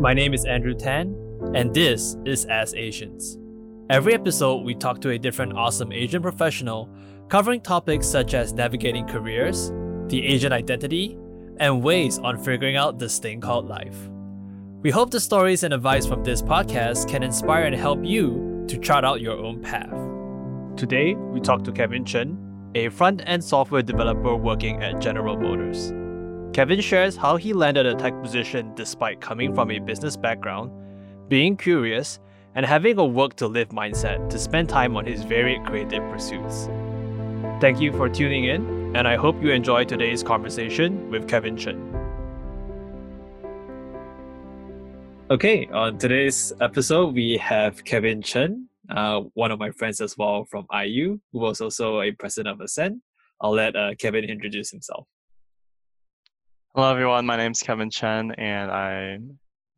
My name is Andrew Tan, and this is As Asians. Every episode, we talk to a different awesome Asian professional covering topics such as navigating careers, the Asian identity, and ways on figuring out this thing called life. We hope the stories and advice from this podcast can inspire and help you to chart out your own path. Today, we talk to Kevin Chen, a front end software developer working at General Motors. Kevin shares how he landed a tech position despite coming from a business background, being curious, and having a work to live mindset to spend time on his varied creative pursuits. Thank you for tuning in, and I hope you enjoy today's conversation with Kevin Chen. Okay, on today's episode, we have Kevin Chen, uh, one of my friends as well from IU, who was also a president of Ascend. I'll let uh, Kevin introduce himself. Hello, everyone. My name is Kevin Chen, and I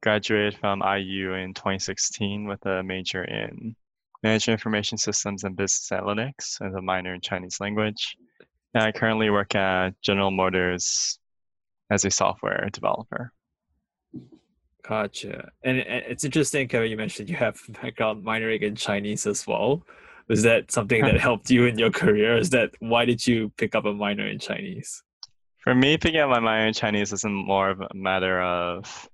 graduated from IU in 2016 with a major in Management Information Systems and Business Analytics and a minor in Chinese language. And I currently work at General Motors as a software developer. Gotcha. And it's interesting, Kevin, you mentioned you have background minoring in Chinese as well. Was that something that helped you in your career? Is that why did you pick up a minor in Chinese? For me, picking up my in Chinese isn't more of a matter of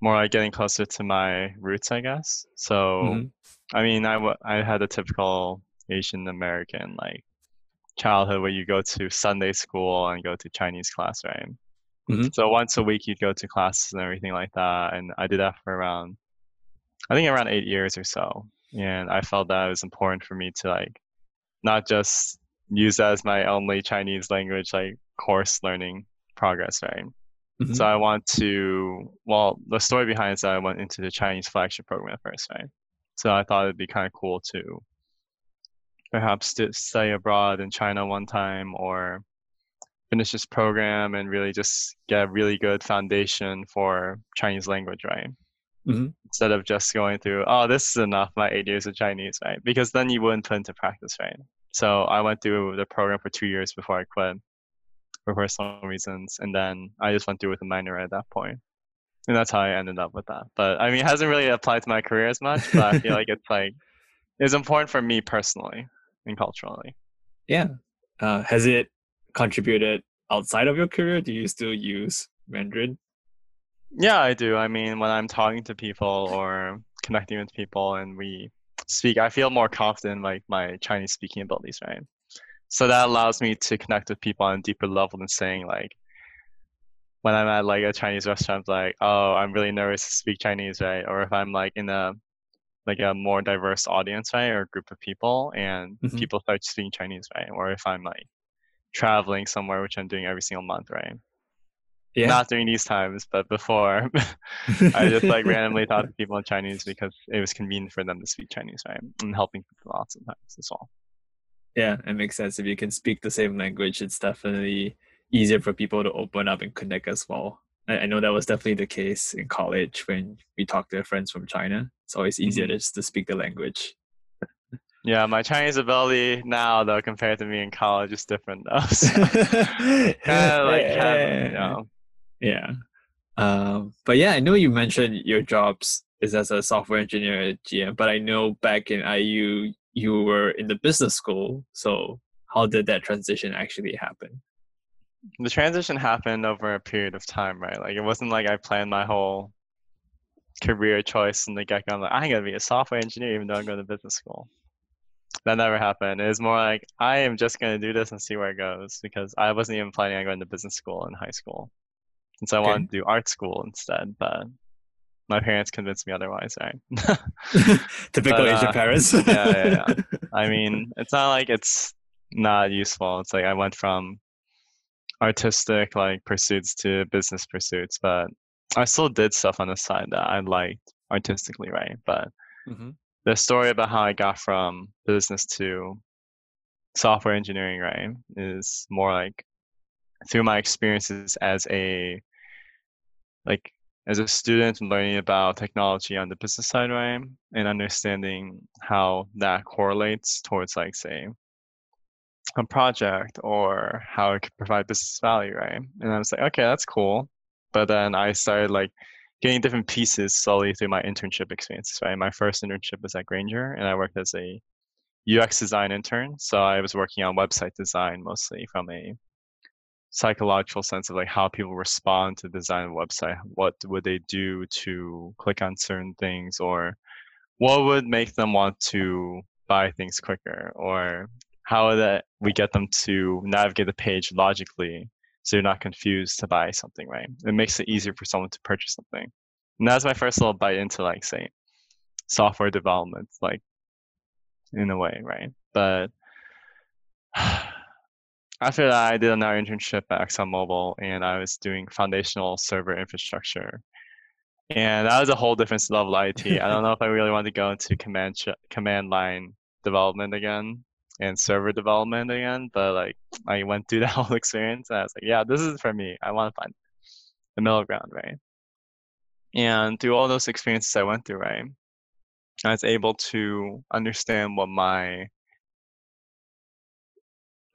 more like getting closer to my roots, I guess. So, mm-hmm. I mean, I, w- I had a typical Asian American like childhood where you go to Sunday school and go to Chinese class, right? Mm-hmm. So once a week you'd go to classes and everything like that, and I did that for around, I think around eight years or so, and I felt that it was important for me to like, not just use that as my only Chinese language like course learning progress, right? Mm-hmm. So I want to, well, the story behind it is that I went into the Chinese flagship program at first, right? So I thought it'd be kind of cool to perhaps to study abroad in China one time or finish this program and really just get a really good foundation for Chinese language, right? Mm-hmm. Instead of just going through, oh, this is enough, my eight years of Chinese, right? Because then you wouldn't put into practice, right? So I went through the program for two years before I quit for personal reasons, and then I just went through with a minor at that point, and that's how I ended up with that. But I mean, it hasn't really applied to my career as much, but I feel like it's like it's important for me personally and culturally. Yeah, uh, has it contributed outside of your career? Do you still use Mandarin? Yeah, I do. I mean, when I'm talking to people or connecting with people and we speak, I feel more confident like my Chinese speaking abilities, right? So that allows me to connect with people on a deeper level than saying like when I'm at like a Chinese restaurant, like, oh, I'm really nervous to speak Chinese, right? Or if I'm like in a like a more diverse audience, right, or a group of people, and mm-hmm. people start speaking Chinese, right? Or if I'm like traveling somewhere, which I'm doing every single month, right? Yeah. Not during these times, but before, I just like randomly talk to people in Chinese because it was convenient for them to speak Chinese, right? And helping people out sometimes as well. Yeah, it makes sense. If you can speak the same language, it's definitely easier for people to open up and connect as well. I, I know that was definitely the case in college when we talked to friends from China. It's always easier mm-hmm. just to speak the language. Yeah, my Chinese ability now though compared to me in college is different though. So, kind of like yeah. you know. Yeah. Um, but yeah, I know you mentioned your jobs is as a software engineer at GM, but I know back in IU you were in the business school. So how did that transition actually happen? The transition happened over a period of time, right? Like it wasn't like I planned my whole career choice in the get go. I'm like, I'm gonna be a software engineer even though I'm going to business school that never happened. It was more like I am just gonna do this and see where it goes because I wasn't even planning on going to business school in high school, and so I okay. wanted to do art school instead. But my parents convinced me otherwise. Right? Typical but, Asian uh, parents. yeah, yeah, yeah. I mean, it's not like it's not useful. It's like I went from artistic like pursuits to business pursuits, but I still did stuff on the side that I liked artistically, right? But mm-hmm the story about how I got from business to software engineering, right, is more like through my experiences as a like as a student learning about technology on the business side, right, and understanding how that correlates towards like say a project or how it could provide business value, right? And I was like, okay, that's cool. But then I started like getting different pieces slowly through my internship experiences. Right, my first internship was at Grainger and I worked as a UX design intern. So I was working on website design mostly from a psychological sense of like how people respond to design a website. What would they do to click on certain things, or what would make them want to buy things quicker, or how that we get them to navigate the page logically so you're not confused to buy something, right? It makes it easier for someone to purchase something. And that's my first little bite into like say software development, like in a way, right? But after that, I did another internship at ExxonMobil, and I was doing foundational server infrastructure. And that was a whole different level of IT. I don't know if I really want to go into command command line development again and server development again, but like I went through that whole experience, and I was like, yeah, this is for me. I want to find the middle ground, right? And through all those experiences I went through, right, I was able to understand what my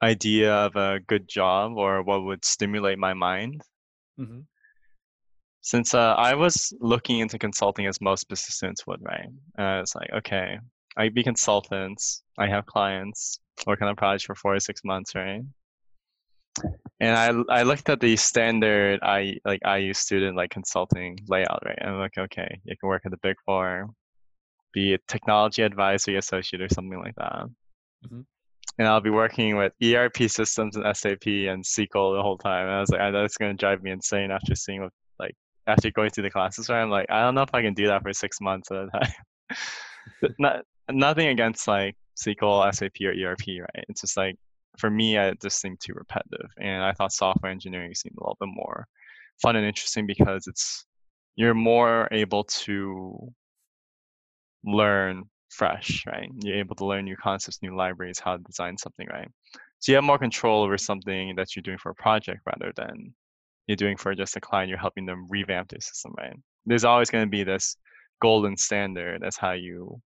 idea of a good job or what would stimulate my mind. Mm-hmm. Since uh, I was looking into consulting as most business students would, right? And I was like, okay, I be consultants. I have clients working on projects for four to six months, right? And I I looked at the standard I like IU student like consulting layout, right? And I'm like, okay, you can work at the big four, be a technology advisory associate or something like that. Mm-hmm and I'll be working with ERP systems and SAP and SQL the whole time. And I was like, ah, that's going to drive me insane after seeing what, like, after going through the classes. Right? I'm like, I don't know if I can do that for six months at a time. Not nothing against like SQL, SAP, or ERP, right? It's just like for me, it just seemed too repetitive, and I thought software engineering seemed a little bit more fun and interesting because it's you're more able to learn fresh, right? You're able to learn new concepts, new libraries, how to design something, right? So you have more control over something that you're doing for a project rather than you're doing for just a client, you're helping them revamp their system, right? There's always going to be this golden standard as how you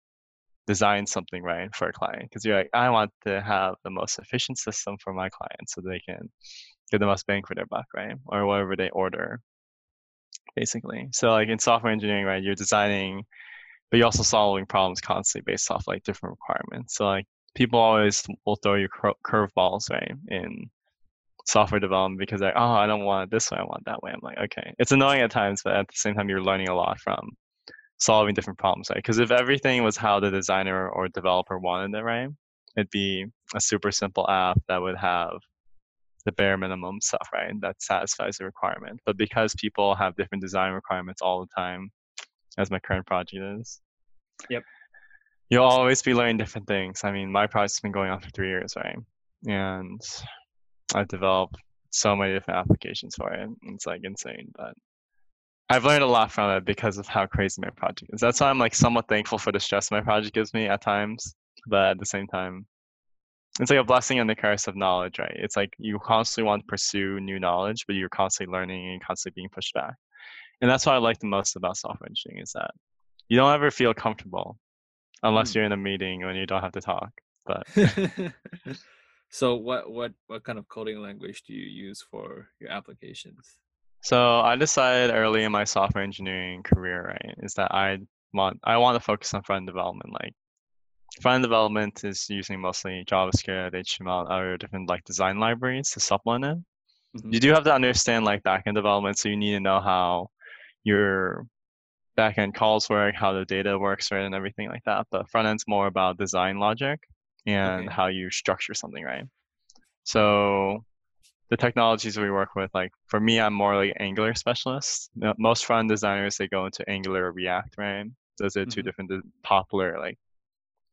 design something right for a client because you're like, I want to have the most efficient system for my client so they can get the most bang for their buck, right? Or whatever they order, basically. So like in software engineering, right, you're designing but you're also solving problems constantly based off like different requirements. So like people always will throw you curveballs, right, in software development because like, oh, I don't want it this way, I want that way. I'm like, okay, it's annoying at times, but at the same time, you're learning a lot from solving different problems, right? Because if everything was how the designer or developer wanted it, right, it'd be a super simple app that would have the bare minimum stuff, right, that satisfies the requirement. But because people have different design requirements all the time, as my current project is. Yep. You'll always be learning different things. I mean, my project's been going on for three years, right? And I've developed so many different applications for it. It's like insane, but I've learned a lot from it because of how crazy my project is. That's why I'm like somewhat thankful for the stress my project gives me at times, but at the same time, it's like a blessing and the curse of knowledge, right? It's like you constantly want to pursue new knowledge, but you're constantly learning and constantly being pushed back and that's what I like the most about software engineering is that you don't ever feel comfortable unless mm. you're in a meeting when you don't have to talk. But so what what what kind of coding language do you use for your applications? So I decided early in my software engineering career, right, is that I want I want to focus on front development. Like front development is using mostly JavaScript, HTML, other different like design libraries to supplement it. Mm-hmm. You do have to understand like backend development, so you need to know how your backend calls work, how the data works, right, and everything like that. But front end's more about design logic and okay. how you structure something, right? So the technologies we work with, like for me, I'm more like Angular specialist. Most front designers they go into Angular or React, right? Those are 2 mm-hmm. different popular like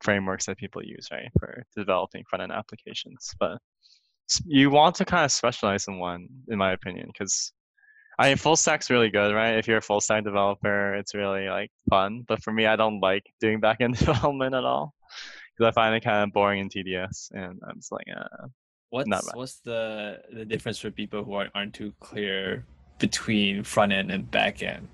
frameworks that people use, right, for developing front end applications. But you want to kind of specialize in one, in my opinion, because I mean, full stack's really good, right? If you're a full stack developer, it's really like fun. But for me, I don't like doing backend development at all because I find it kind of boring and tedious. And I'm just like, uh, what's what's the the difference for people who aren't, aren't too clear between front end and back end?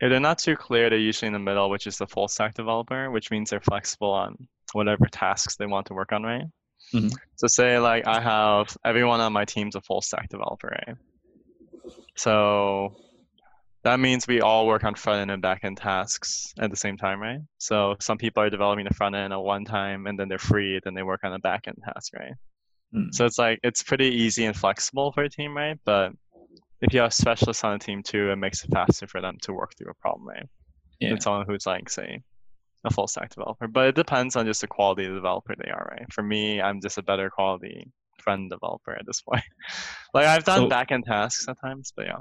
If they're not too clear, they're usually in the middle, which is the full stack developer, which means they're flexible on whatever tasks they want to work on, right? Mm-hmm. So say like I have everyone on my team's a full stack developer, right? So that means we all work on front end and back end tasks at the same time, right? So some people are developing the front end at one time and then they're free, then they work on the back end task, right? Mm. So it's like it's pretty easy and flexible for a team, right? But if you have specialists on the team too, it makes it faster for them to work through a problem, right? Yeah. Than someone who's like, say, a full stack developer. But it depends on just the quality of the developer they are, right? For me, I'm just a better quality front developer at this point. like I've done so, backend tasks at times, but yeah.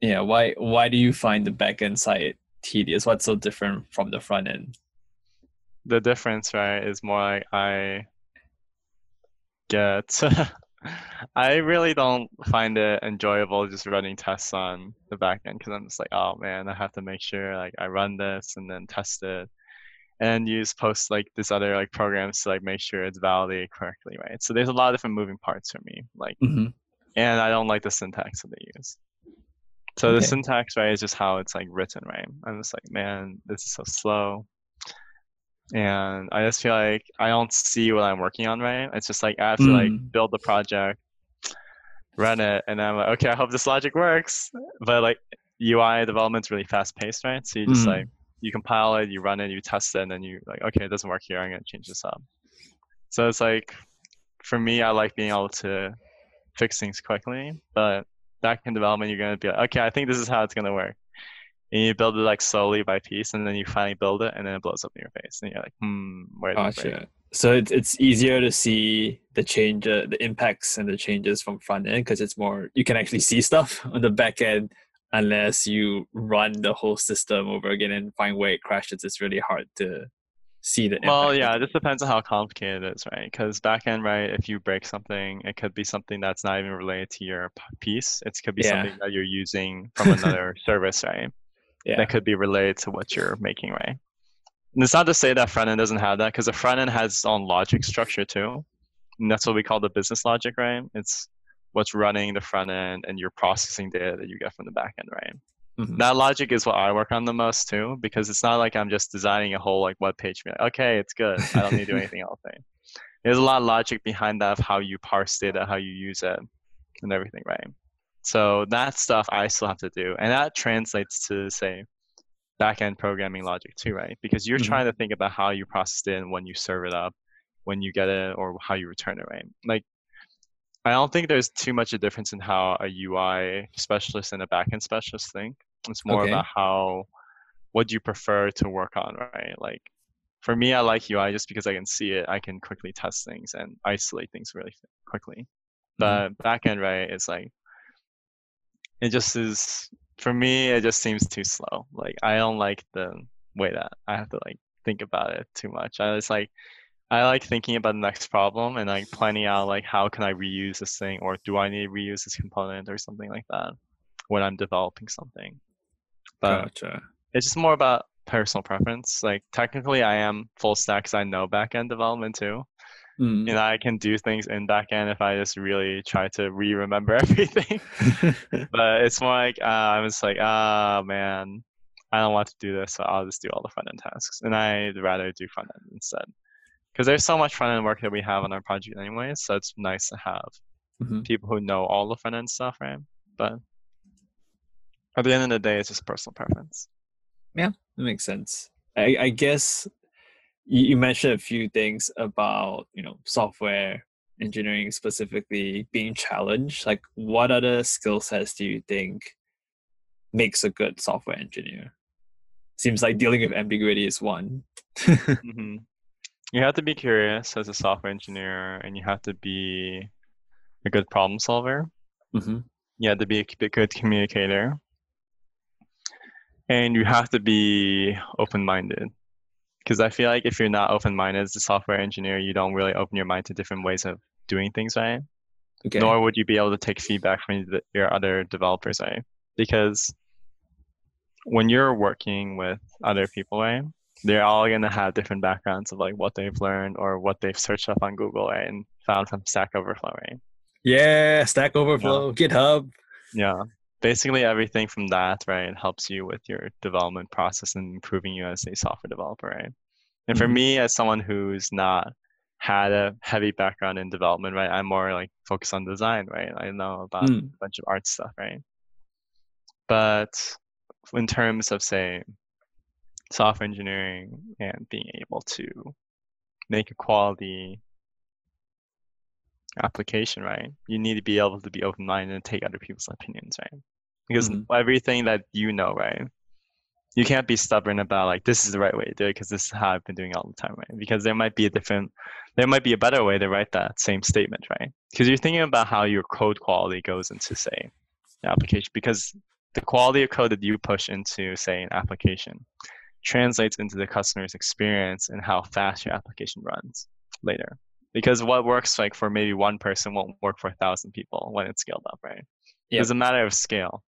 Yeah, why why do you find the backend side tedious? What's so different from the front end? The difference, right, is more like I get I really don't find it enjoyable just running tests on the backend because I'm just like, oh man, I have to make sure like I run this and then test it and use post like this other like programs to like make sure it's validated correctly, right? So there's a lot of different moving parts for me, like, mm-hmm. and I don't like the syntax that they use. So okay. the syntax, right, is just how it's like written, right? I'm just like, man, this is so slow. And I just feel like I don't see what I'm working on, right? It's just like I have to mm. like build the project, run it, and I'm like, okay, I hope this logic works. But like UI development's really fast paced, right? So you just mm. like you compile it, you run it, you test it, and then you like, okay, it doesn't work here. I'm gonna change this up. So it's like, for me, I like being able to fix things quickly. But back in development, you're gonna be like, okay, I think this is how it's gonna work. And you build it like slowly by piece, and then you finally build it, and then it blows up in your face, and you're like, hmm, where did gotcha. So it's it's easier to see the change, uh, the impacts and the changes from front end because it's more you can actually see stuff on the back end unless you run the whole system over again and find where it crashes. It's really hard to see the. Well, yeah, it just depends on how complicated it is, right? Because backend, right, if you break something, it could be something that's not even related to your piece. It could be yeah. something that you're using from another service, right? Yeah. That could be related to what you're making, right? And it's not to say that front end doesn't have that, because the front end has its own logic structure too. And that's what we call the business logic, right? It's what's running the front end and your processing data that you get from the back end, right? Mm-hmm. That logic is what I work on the most too, because it's not like I'm just designing a whole like web page. Like, okay, it's good. I don't need to do anything else. Right? There's a lot of logic behind that of how you parse data, how you use it, and everything, right? So that stuff I still have to do, and that translates to say back-end programming logic too, right? Because you're mm-hmm. trying to think about how you process it and when you serve it up, when you get it, or how you return it, right? Like I don't think there's too much a difference in how a UI specialist and a backend specialist think. It's more okay. about how what do you prefer to work on, right? Like for me, I like UI just because I can see it. I can quickly test things and isolate things really quickly. Mm-hmm. Backend, right, is like it just is for me. It just seems too slow. Like I don't like the way that I have to like think about it too much. I was like I like thinking about the next problem and like planning out like how can I reuse this thing or do I need to reuse this component or something like that when I'm developing something. But gotcha. it's just more about personal preference. Like technically I am full stack because I know backend development too. Mm. You know, I can do things in backend if I just really try to re-remember everything. but it's more like uh, I'm just like, ah, oh, man, I don't want to do this, so I'll just do all the front end tasks, and I'd rather do front end instead because there's so much front end work that we have on our project anyways so it's nice to have mm-hmm. people who know all the front end stuff right? But at the end of the day it's just personal preference. Yeah that makes sense. I, I guess you, mentioned a few things about you know software engineering specifically being challenged. Like what other skill sets do you think makes a good software engineer? Seems like dealing with ambiguity is one. Mm-hmm you have to be curious as a software engineer and you have to be a good problem solver. Mm-hmm. you have to be a good communicator. And you have to be open-minded. Because i feel like if you're not open-minded as a software engineer you don't really open your mind to different ways of doing things right? Okay. nor would you be able to take feedback from your other developers right? Because when you're working with other people right they're all gonna have different backgrounds of like what they've learned or what they've searched up on Google right, and found from Stack Overflow, right? Yeah, Stack Overflow, yeah. GitHub. Yeah, basically everything from that, right, helps you with your development process and improving you as a software developer, right? And for mm-hmm. me, as someone who's not had a heavy background in development, right, I'm more like focused on design, right? I know about mm. a bunch of art stuff, right? But in terms of say software engineering and being able to make a quality application, right? You need to be able to be open minded and take other people's opinions, right? Because mm-hmm. everything that you know, right? You can't be stubborn about like this is the right way to do it because this is how I've been doing all the time, right? Because there might be a different, there might be a better way to write that same statement, right? Because you're thinking about how your code quality goes into say the application because the quality of code that you push into say an application translates into the customer's experience and how fast your application runs later. Because what works like for maybe one person won't work for a thousand people when it's scaled up right? Yep. it's a matter of scale.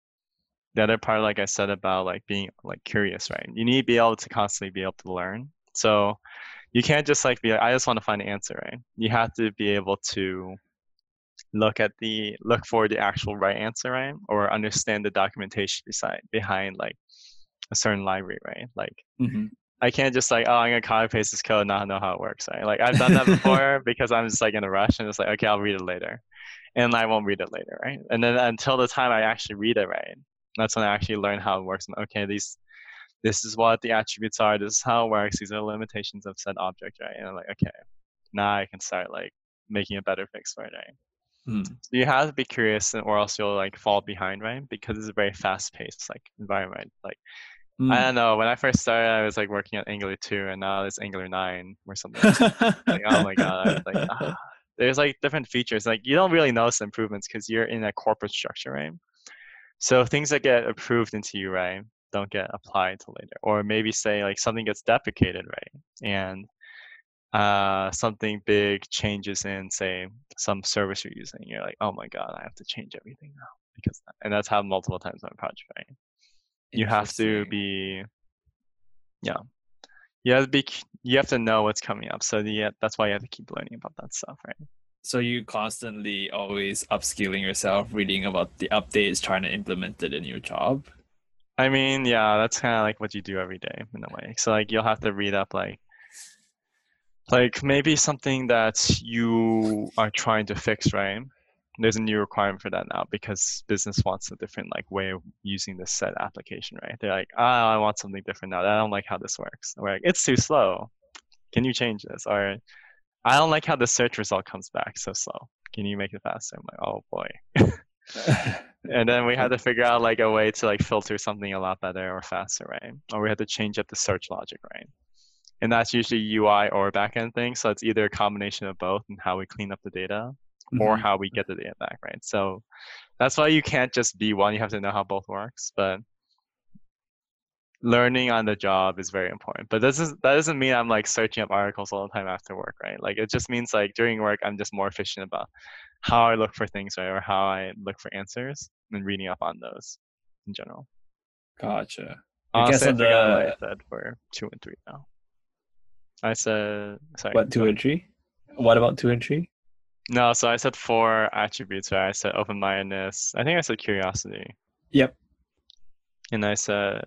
The other part like i said about like being like curious right? You need to be able to constantly be able to learn. So you can't just like be like i just want to find an answer right? You have to be able to look at the look for the actual right answer right? Or understand the documentation beside behind like a certain library right like mm-hmm. I can't just like, oh, I'm gonna copy paste this code, not know how it works, right? Like I've done that before because I'm just like in a rush and it's like, okay, I'll read it later, and I won't read it later, right? And then until the time I actually read it, right, that's when I actually learn how it works. And, okay, these, this is what the attributes are. This is how it works. These are the limitations of said object, right? And I'm like, okay, now I can start like making a better fix for it, right? Hmm. So you have to be curious, or else you'll like fall behind, right? Because it's a very fast-paced like environment. Like Mm. I don't know. When I first started, I was like working at Angular 2, and now it's Angular 9 or something. like, oh my god! like, ah. there's like different features. Like you don't really notice improvements because you're in a corporate structure, right? So things that get approved into you, right, don't get applied to later. Or maybe say like something gets deprecated, right, and uh, something big changes in say some service you're using. You're like, oh my god, I have to change everything now because, and that's happened multiple times on a project, right? You have to be yeah. You have to be you have to know what's coming up so yeah that's why you have to keep learning about that stuff right? So you constantly always upskilling yourself reading about the updates trying to implement it in your job? I mean yeah that's kind of like what you do every day in a way. So like you'll have to read up like like maybe something that you are trying to fix right there's a new requirement for that now because business wants a different like way of using this set application, right? They're like, ah, oh, I want something different now. I don't like how this works. we're like, it's too slow. Can you change this? Or I don't like how the search result comes back so slow. Can you make it faster? I'm like, oh boy. and then we had to figure out like a way to like filter something a lot better or faster, right? Or we had to change up the search logic, right? And that's usually UI or backend thing. So it's either a combination of both and how we clean up the data mm-hmm. or how we get the data back, right? So that's why you can't just be one. You have to know how both works. But learning on the job is very important. But this is that doesn't mean I'm like searching up articles all the time after work, right? Like it just means like during work I'm just more efficient about how I look for things, right, or how I look for answers and reading up on those in general. Gotcha. I guess I the... I said for two and three now. I said sorry. What two and three? What about two and three? No, so I said four attributes, right? I said open mindedness. I think I said curiosity. Yep. And I said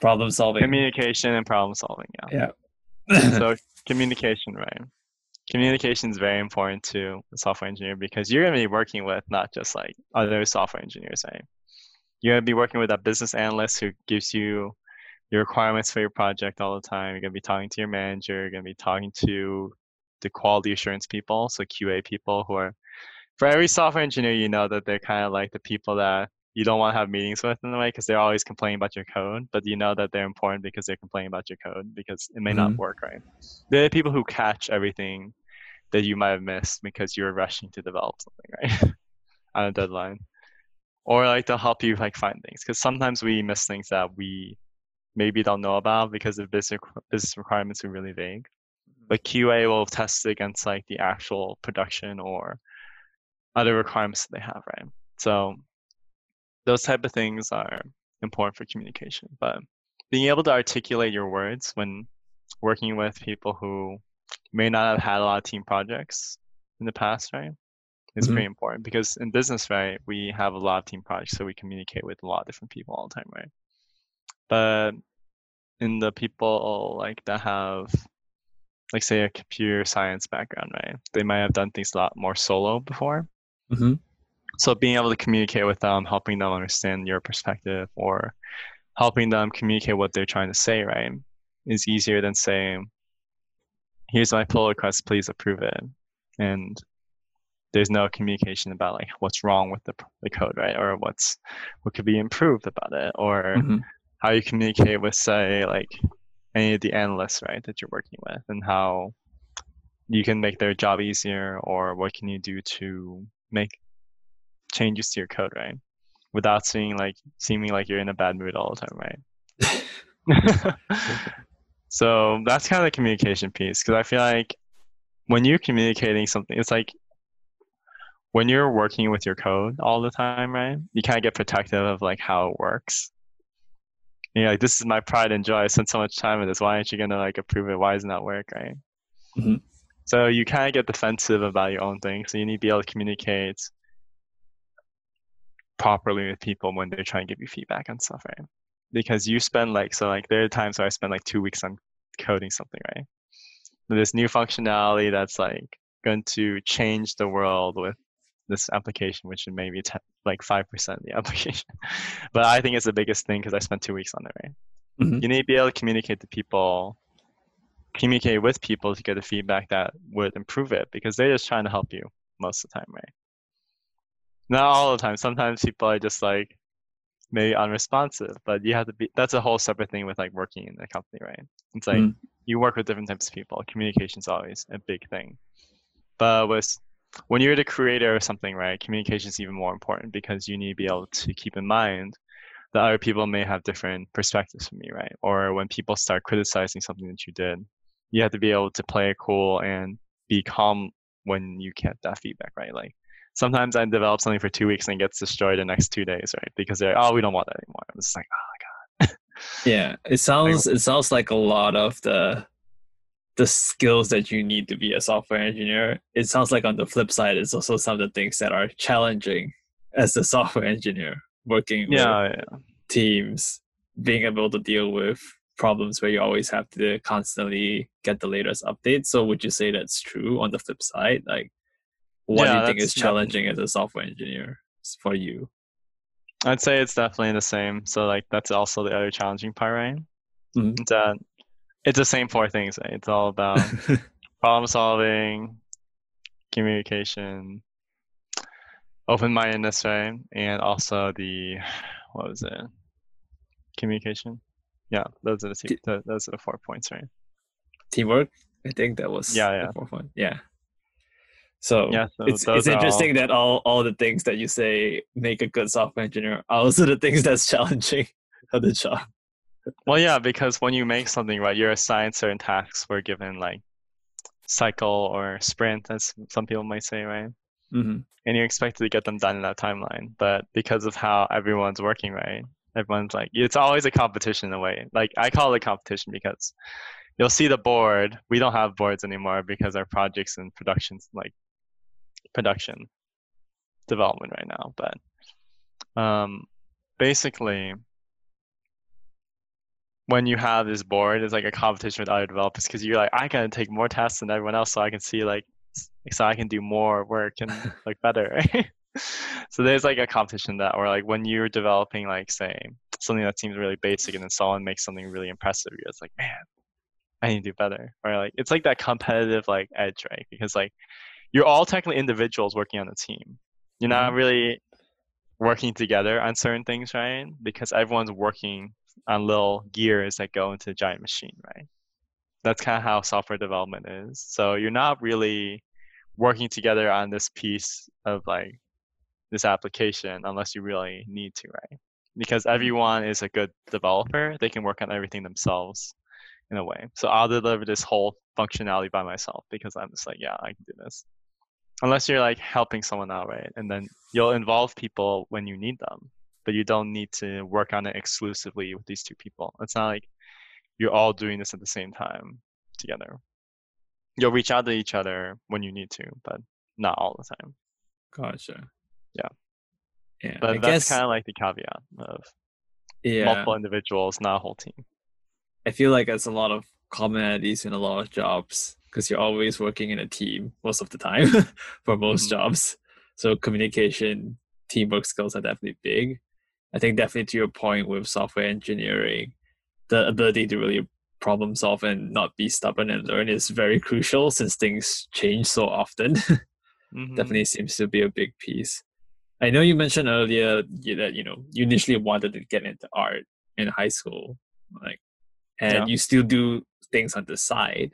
problem solving. Communication and problem solving, yeah. Yeah. so communication, right? Communication is very important to a software engineer because you're gonna be working with not just like other software engineers, right? You're gonna be working with a business analyst who gives you your requirements for your project all the time. You're gonna be talking to your manager. You're gonna be talking to the quality assurance people, so QA people who are for every software engineer, you know that they're kind of like the people that you don't want to have meetings with in a way because they're always complaining about your code, but you know that they're important because they're complaining about your code because it may mm-hmm. not work right. They're the people who catch everything that you might have missed because you're rushing to develop something right on a deadline, or like they'll help you like find things because sometimes we miss things that we maybe don't know about because the business business requirements are really vague but QA will test it against like the actual production or other requirements that they have, right? So those type of things are important for communication. But being able to articulate your words when working with people who may not have had a lot of team projects in the past, right? Is mm-hmm. pretty important because in business, right, we have a lot of team projects, so we communicate with a lot of different people all the time, right? But in the people like that have like say a computer science background, right? They might have done things a lot more solo before. Mm-hmm. so being able to communicate with them, helping them understand your perspective, or helping them communicate what they're trying to say, right, is easier than saying, "Here's my pull request, please approve it," and there's no communication about like what's wrong with the, the code, right, or what's what could be improved about it, or mm-hmm. how you communicate with, say, like any of the analysts, right, that you're working with, and how you can make their job easier, or what can you do to make changes to your code, right? Without seeing like seeming like you're in a bad mood all the time, right? so that's kind of the communication piece because I feel like when you're communicating something, it's like when you're working with your code all the time, right? You kind of get protective of like how it works. You know, like this is my pride and joy. I spent so much time with this. Why aren't you gonna like approve it? Why doesn't that work, right? Mm-hmm. So you kind of get defensive about your own thing. So you need to be able to communicate properly with people when they're trying to give you feedback and stuff, right? Because you spend like so like there are times where I spend like two weeks on coding something, right? This new functionality that's like going to change the world with this application, which is maybe t- like five percent of the application. but I think it's the biggest thing because I spent two weeks on it, right? Mm-hmm. You need to be able to communicate to people, communicate with people to get the feedback that would improve it because they're just trying to help you most of the time, right? Not all the time. Sometimes people are just like maybe unresponsive, but you have to be. That's a whole separate thing with like working in a company, right? It's like mm-hmm. you work with different types of people. Communication is always a big thing. But with when you're the creator of something, right, communication is even more important because you need to be able to keep in mind that other people may have different perspectives from you, right? Or when people start criticizing something that you did, you have to be able to play it cool and be calm when you get that feedback, right? Like sometimes I develop something for two weeks and it gets destroyed the next two days, right? Because they're oh we don't want that anymore. I'm just like oh my god. yeah, it sounds it sounds like a lot of the the skills that you need to be a software engineer. It sounds like on the flip side, it's also some of the things that are challenging as a software engineer working yeah, with yeah. teams, being able to deal with problems where you always have to constantly get the latest updates. So would you say that's true on the flip side? Like what yeah, do you think is challenging as a software engineer for you? I'd say it's definitely the same. So like that's also the other challenging part, right? Mm-hmm. That it's the same four things. It's all about problem solving, communication, open mindedness, right? And also the what was it? Communication. Yeah, those are the two, those are the four points, right? Teamwork. I think that was yeah, yeah. The fourth one. Yeah. So, yeah, so it's it's interesting all... that all all the things that you say make a good software engineer are also the things that's challenging of the job well, yeah, because when you make something, right, you're assigned certain tasks. We're given like cycle or sprint, as some people might say, right? Mm-hmm. And you're expected to get them done in that timeline. But because of how everyone's working, right, everyone's like, it's always a competition in a way. Like I call it a competition because you'll see the board. We don't have boards anymore because our projects and productions like production development right now. But um, basically when you have this board, it's like a competition with other developers because you're like, I gotta take more tasks than everyone else so I can see like, so I can do more work and like better. Right? so there's like a competition that, or like when you're developing like say something that seems really basic and then someone makes something really impressive, you're just like, man, I need to do better. Or like it's like that competitive like edge, right? Because like you're all technically individuals working on a team. You're not mm-hmm. really working together on certain things, right? Because everyone's working on little gears that go into a giant machine, right? That's kind of how software development is. So you're not really working together on this piece of like this application unless you really need to, right? Because mm-hmm. everyone is a good developer, they can work on everything themselves in a way. So I'll deliver this whole functionality by myself because I'm just like, yeah, I can do this. Unless you're like helping someone out, right? And then you'll involve people when you need them but you don't need to work on it exclusively with these two people. It's not like you're all doing this at the same time together. You'll reach out to each other when you need to, but not all the time. Gotcha. Yeah. Yeah. But I that's kind of like the caveat of yeah. multiple individuals, not a whole team. I feel like there's a lot of commonalities in a lot of jobs because you're always working in a team most of the time for most mm-hmm. jobs. So communication teamwork skills are definitely big. I think definitely to your point with software engineering, the ability to really problem solve and not be stubborn and learn is very crucial since things change so often. mm-hmm. Definitely seems to be a big piece. I know you mentioned earlier that you know you initially wanted to get into art in high school, like, and yeah. you still do things on the side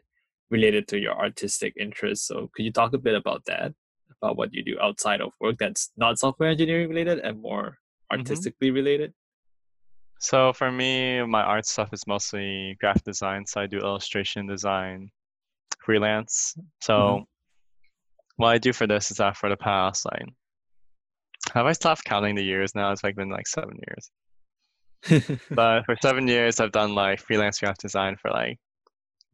related to your artistic interests. So could you talk a bit about that? About what you do outside of work that's not software engineering related and more. Artistically mm-hmm. related? So for me, my art stuff is mostly graphic design. So I do illustration design, freelance. So mm-hmm. what I do for this is that for the past like have I stopped counting the years now? It's like been like seven years. but for seven years I've done like freelance graphic design for like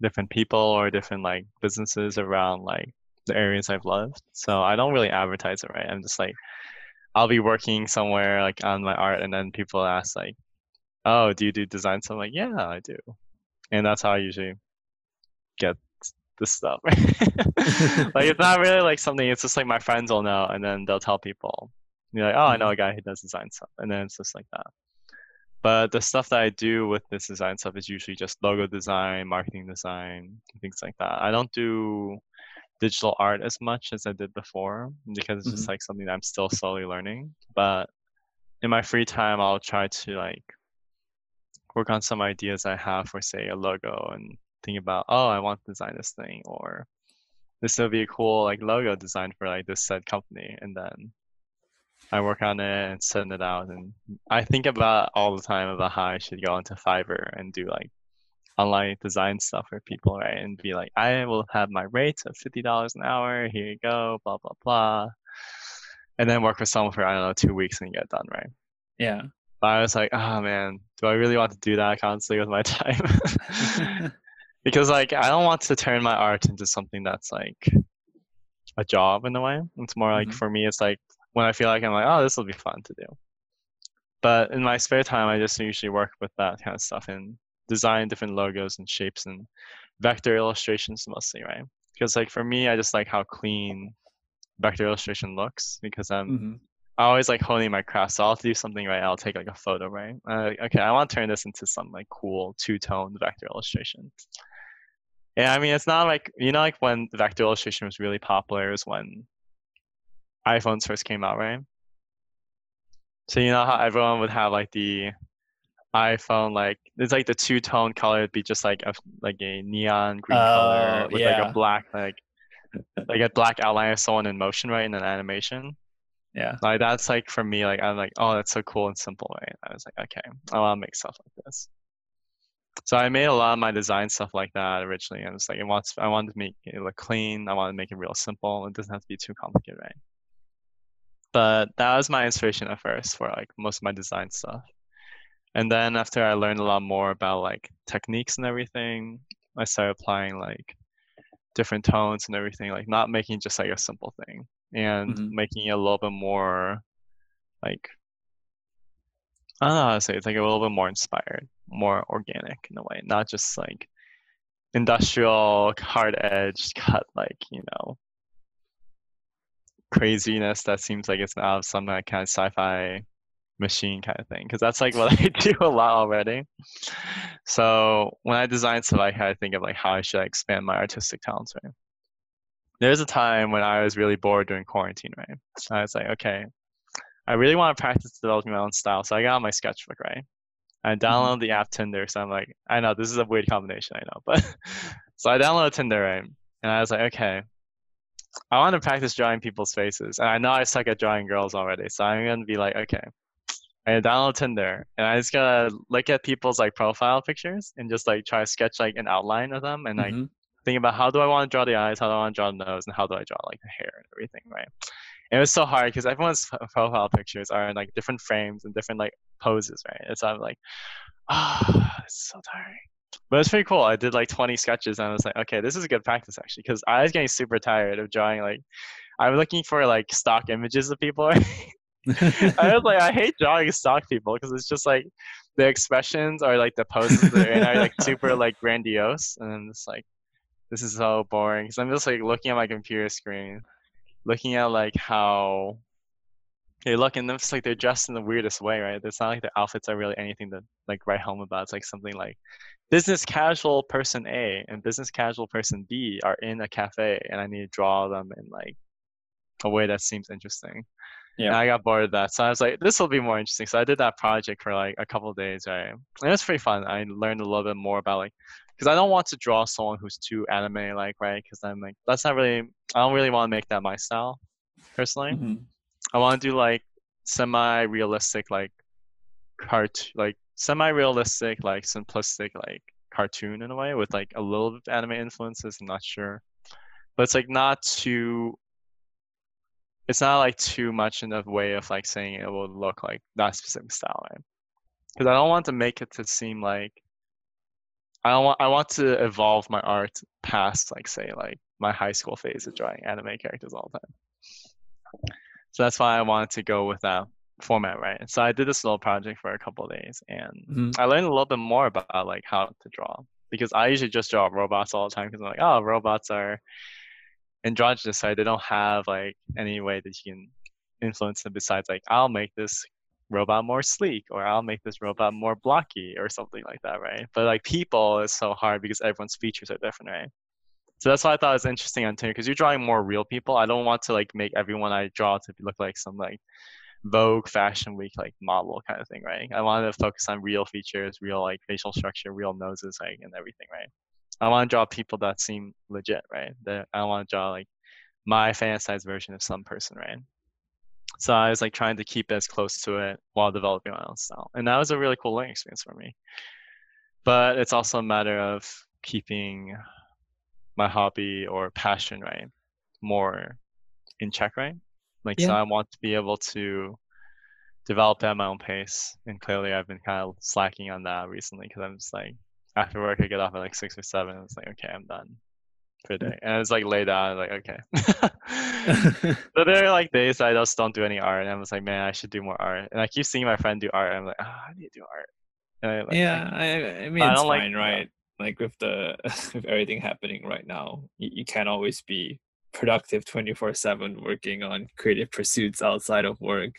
different people or different like businesses around like the areas I've loved. So I don't really advertise it right. I'm just like I'll be working somewhere like on my art and then people ask like oh, do you do design? So I'm like, yeah, I do. And that's how I usually get the stuff. like it's not really like something, it's just like my friends will know and then they'll tell people. You're like, oh, I know mm-hmm. a guy who does design stuff. And then it's just like that. But the stuff that I do with this design stuff is usually just logo design, marketing design, things like that. I don't do digital art as much as I did before because it's mm-hmm. just like something that I'm still slowly learning. But in my free time, I'll try to like work on some ideas I have for say a logo and think about oh I want to design this thing or this would be a cool like logo design for like this said company and then I work on it and send it out and I think about all the time about how I should go into Fiverr and do like online design stuff for people right and be like I will have my rates of fifty dollars an hour here you go blah blah blah and then work for someone for I don't know two weeks and get done right yeah but I was like, oh man, do I really want to do that constantly with my time? because like I don't want to turn my art into something that's like a job in a way. It's more like mm-hmm. for me, it's like when I feel like I'm like, oh, this will be fun to do. But in my spare time, I just usually work with that kind of stuff and design different logos and shapes and vector illustrations mostly, right? Because like for me, I just like how clean vector illustration looks because I'm mm-hmm. I always like honing my craft. So I'll do something right. I'll take like a photo, right? Uh, okay, I want to turn this into some like cool two tone vector illustration. Yeah, I mean it's not like you know like when vector illustration was really popular is when iPhones first came out, right? So you know how everyone would have like the iPhone like it's like the two tone color would be just like a like a neon green color oh, with yeah. like a black like like a black outline of someone in motion, right, in an animation. Yeah. Like that's like for me like i'm like oh that's so cool and simple right? I was like okay i want to make stuff like this. So i made a lot of my design stuff like that originally. And it's like it wants i wanted to make it look clean. I wanted to make it real simple. It doesn't have to be too complicated right? But that was my inspiration at first for like most of my design stuff and then after i learned a lot more about like techniques and everything i started applying like different tones and everything like not making just like a simple thing and mm-hmm. making it a little bit more like I don't know how to say it. it's like a little bit more inspired, more organic in a way, not just like industrial hard edge cut like, you know, craziness that seems like it's out of some kind of sci-fi machine kind of thing because that's like what I do a lot already. So when I design stuff, I kind of think of like how I should expand my artistic talents, right? there's a time when I was really bored during quarantine, right? So I was like, okay, I really want to practice developing my own style. So I got my sketchbook, right? I mm-hmm. downloaded mm-hmm. the app Tinder. So I'm like, I know this is a weird combination, I know, but so I downloaded Tinder, right? And I was like, okay, I want to practice drawing people's faces. And I know I suck at drawing girls already. So I'm going to be like, okay, I download Tinder and I just gotta look at people's like profile pictures and just like try to sketch like an outline of them and like mm-hmm thinking about how do I want to draw the eyes, how do I want to draw the nose, and how do I draw like the hair and everything, right? And it was so hard because everyone's profile pictures are in like different frames and different like poses, right? And so I'm like, ah, oh, it's so tiring. But it's pretty cool. I did like 20 sketches and I was like, okay, this is a good practice actually because I was getting super tired of drawing like I was looking for like stock images of people. I was like, I hate drawing stock people because it's just like the expressions or like the poses are like super like grandiose, and then it's like this is so boring because I'm just like looking at my computer screen, looking at like how they look and it's like they're dressed in the weirdest way, right? It's not like their outfits are really anything to like write home about. It's like something like business casual person A and business casual person B are in a cafe and I need to draw them in like a way that seems interesting. Yeah. And I got bored of that. So I was like, this will be more interesting. So I did that project for like a couple days, right? And it was pretty fun. I learned a little bit more about like because I don't want to draw someone who's too anime like, right? Because I'm like that's not really I don't really want to make that my style personally. Mm-hmm. I want to do like semi realistic like cart like semi realistic like simplistic like cartoon in a way with like a little bit of anime influences. I'm not sure, but it's like not too. It's not like too much in a way of like saying it will look like that specific style, right? Because I don't want to make it to seem like I don't want I want to evolve my art past like say like my high school phase of drawing anime characters all the time. So that's why I wanted to go with that format, right? So I did this little project for a couple days, and mm-hmm. I learned a little bit more about like how to draw because I usually just draw robots all the time because I'm like, oh, robots are androgynous, so they don't have like any way that you can influence them besides like I'll make this robot more sleek or I'll make this robot more blocky or something like that, right? But like people is so hard because everyone's features are different, right? So that's why I thought it was interesting on Tinder because you're drawing more real people. I don't want to like make everyone I draw to look like some like Vogue Fashion Week like model kind of thing, right? I wanted to focus on real features, real like facial structure, real noses, like and everything, right? I want to draw people that seem legit, right? That I want to draw like my fantasized version of some person, right? So I was like trying to keep as close to it while developing my own style, and that was a really cool learning experience for me. But it's also a matter of keeping my hobby or passion, right, more in check, right? Like, yeah. so I want to be able to develop at my own pace. And clearly, I've been kind of slacking on that recently because I'm just like, after work, I get off at like six or seven. It's like, okay, I'm done for the day. And it's like lay down, like, okay. but there are like days I just don't do any art. And I'm just like, man, I should do more art. And I keep seeing my friend do art. I'm like, oh, I need to do art. I, like, yeah, I, I mean, it's fine, like, right? like with the with everything happening right now you, you can't always be productive 24 7 working on creative pursuits outside of work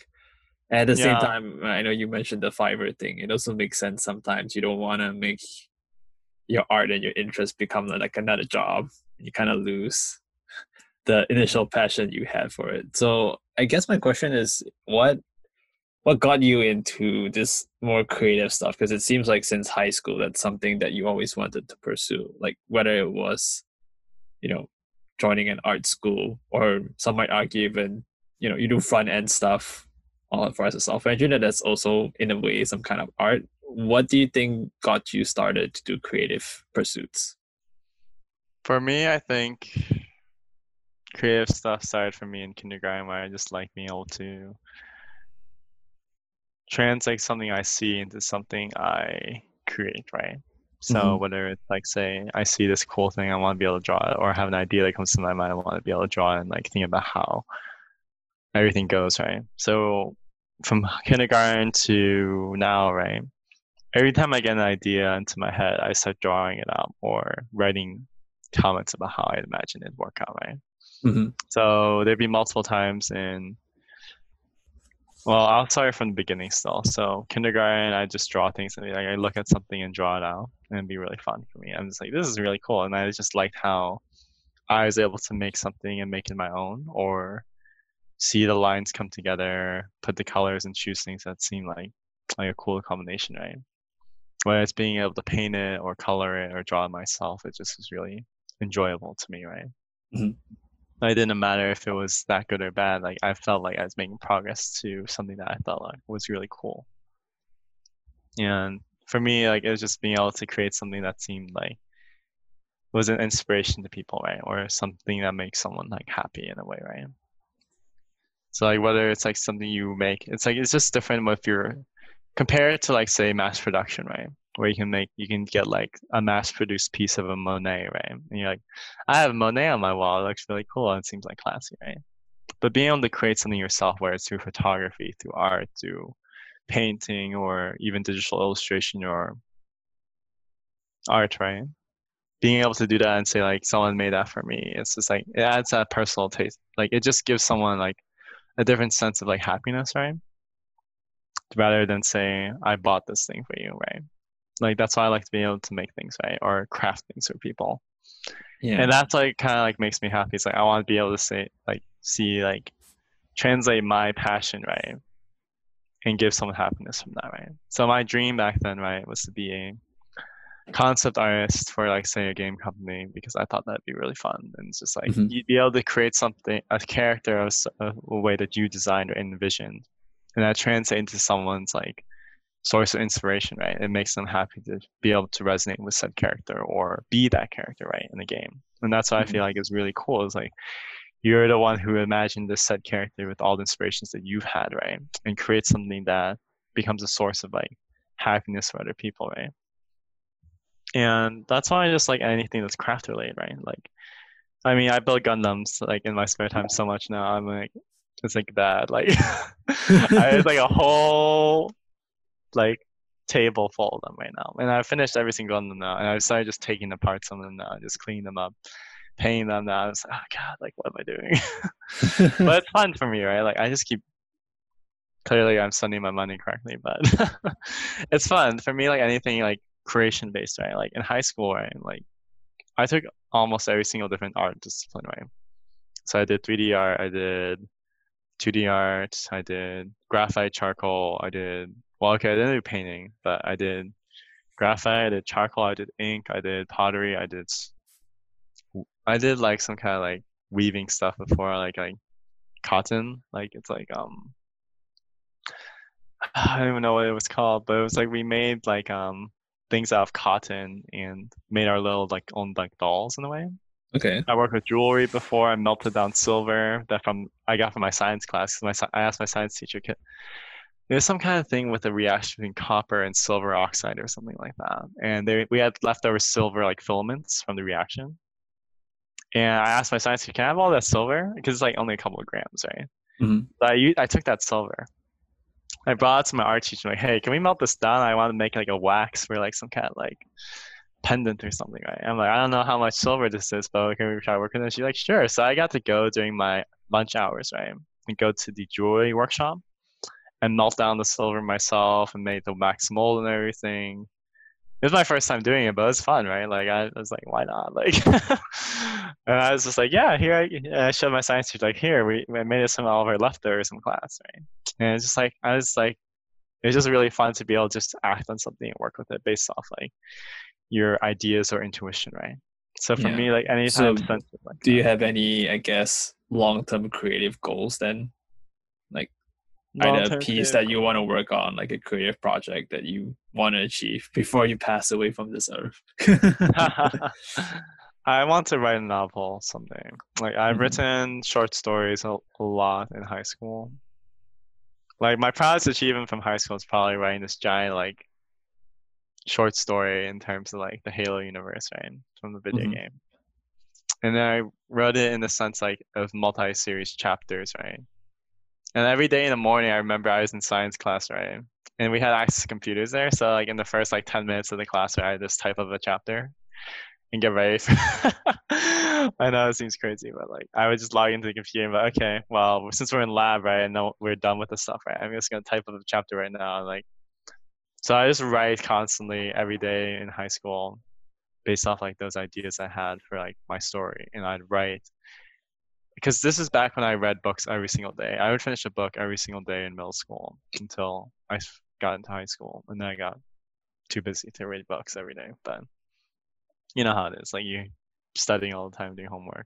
at the yeah. same time i know you mentioned the fiverr thing it also makes sense sometimes you don't want to make your art and your interest become like another job you kind of lose the initial passion you had for it. So i guess my question is what what got you into this more creative stuff? Because it seems like since high school that's something that you always wanted to pursue like whether it was you know joining an art school or some might argue even you know you do front end stuff all for as a software engineer that's also in a way some kind of art what do you think got you started to do creative pursuits for me i think creative stuff started for me in kindergarten where i just like being able to translate something I see into something I create, right? So mm-hmm. whether it's like say I see this cool thing, I want to be able to draw it, or I have an idea that comes to my mind, I want to be able to draw it and like think about how everything goes, right? So from kindergarten to now, right? Every time I get an idea into my head, I start drawing it out or writing comments about how I imagine it work out, right? Mm-hmm. So there'd be multiple times in well, I'll start from the beginning still. So kindergarten, I just draw things and like I look at something and draw it out, and it'd be really fun for me. I'm just like, this is really cool, and I just liked how I was able to make something and make it my own, or see the lines come together, put the colors and choose things that seem like like a cool combination, right? Whether it's being able to paint it or color it or draw it myself, it just was really enjoyable to me, right? Mm-hmm it didn't matter if it was that good or bad. Like I felt like I was making progress to something that I felt like was really cool. And for me, like it was just being able to create something that seemed like was an inspiration to people, right? Or something that makes someone like happy in a way, right? So like whether it's like something you make, it's like it's just different if you're compare it to like say mass production, right? where you can make you can get like a mass produced piece of a Monet, right? And you're like, I have Monet on my wall. It looks really cool. And it seems like classy, right? But being able to create something yourself, whether it's through photography, through art, through painting, or even digital illustration or art, right? Being able to do that and say like someone made that for me, it's just like it adds that personal taste. Like it just gives someone like a different sense of like happiness, right? Rather than say, I bought this thing for you, right? Like that's why I like to be able to make things, right? Or craft things for people. Yeah. And that's like kind of like makes me happy. It's like I want to be able to say like see like translate my passion, right? And give someone happiness from that, right? So my dream back then, right, was to be a concept artist for like say a game company because I thought that'd be really fun and it's just like mm-hmm. you'd be able to create something a character of a, a way that you designed or envisioned and that translates into someone's like source of inspiration right it makes them happy to be able to resonate with said character or be that character right in the game and that's what mm-hmm. I feel like is really cool is like you're the one who imagined this said character with all the inspirations that you've had right and create something that becomes a source of like happiness for other people right and that's why I just like anything that's craft related, right? Like, I mean, I build Gundams like in my spare time so much now. I'm like, it's like that. Like, I like a whole like table full of them right now, and I finished every single one of them now, and I started just taking apart some of them now, just cleaning them up, painting them now. I was like, oh god, like what am I doing? but it's fun for me, right? Like I just keep clearly I'm spending my money correctly, but it's fun for me. Like anything like creation based, right? Like in high school, right? Like I took almost every single different art discipline, right? So I did 3D art, I did 2D art, I did graphite, charcoal, I did well, okay, I didn't do painting, but I did graphite, I did charcoal, I did ink, I did pottery, I did I did like some kind of like weaving stuff before, like like cotton, like it's like um I don't even know what it was called, but it was like we made like um things out of cotton and made our little like own like dolls in a way. Okay. I worked with jewelry before. I melted down silver that from I got from my science class. My I asked my science teacher, there's some kind of thing with the reaction between copper and silver oxide or something like that. And they, we had leftover silver like filaments from the reaction. And I asked my science teacher, can I have all that silver? Because it's like only a couple of grams, right? Mm-hmm. So I, I took that silver I brought it to my art teacher like, hey, can we melt this down? I want to make like a wax for like some kind of like pendant or something, right? I'm like, I don't know how much silver this is, but can we try working it? She's like, sure. So I got to go during my lunch hours, right? And go to the jewelry workshop and melt down the silver myself and made the wax mold and everything it was my first time doing it, but it was fun, right? Like I was like, why not? Like, and I was just like, yeah, here I, I showed my science teacher, like, here we, we made some all of our leftovers from class, right? And it's just like I was like, it was just really fun to be able to just act on something and work with it based off like your ideas or intuition, right? So for yeah. me, like anytime. So spent, like, do you have any, I guess, long-term creative goals then? Like either a piece that you want to work on, like a creative project that you want to achieve before you pass away from this earth? I want to write a novel someday. Like I've mm-hmm. written short stories a, a, lot in high school. Like my proudest achievement from high school is probably writing this giant like short story in terms of like the Halo universe, right, from the video mm-hmm. game. And then I wrote it in the sense like of multi-series chapters, right? And every day in the morning, I remember I was in science class, right? And we had access to computers there. So like in the first like 10 minutes of the class, right, I just type of a chapter and get ready. For I know it seems crazy, but like I would just log into the computer and be like, okay, well, since we're in lab, right, and we're done with the stuff, right, I'm just gonna type up a chapter right now. Like, so I just write constantly every day in high school, based off like those ideas I had for like my story, and I'd write because this is back when I read books every single day. I would finish a book every single day in middle school until I got into high school, and then I got too busy to read books every day. But you know how it is, like you studying all the time, doing homework.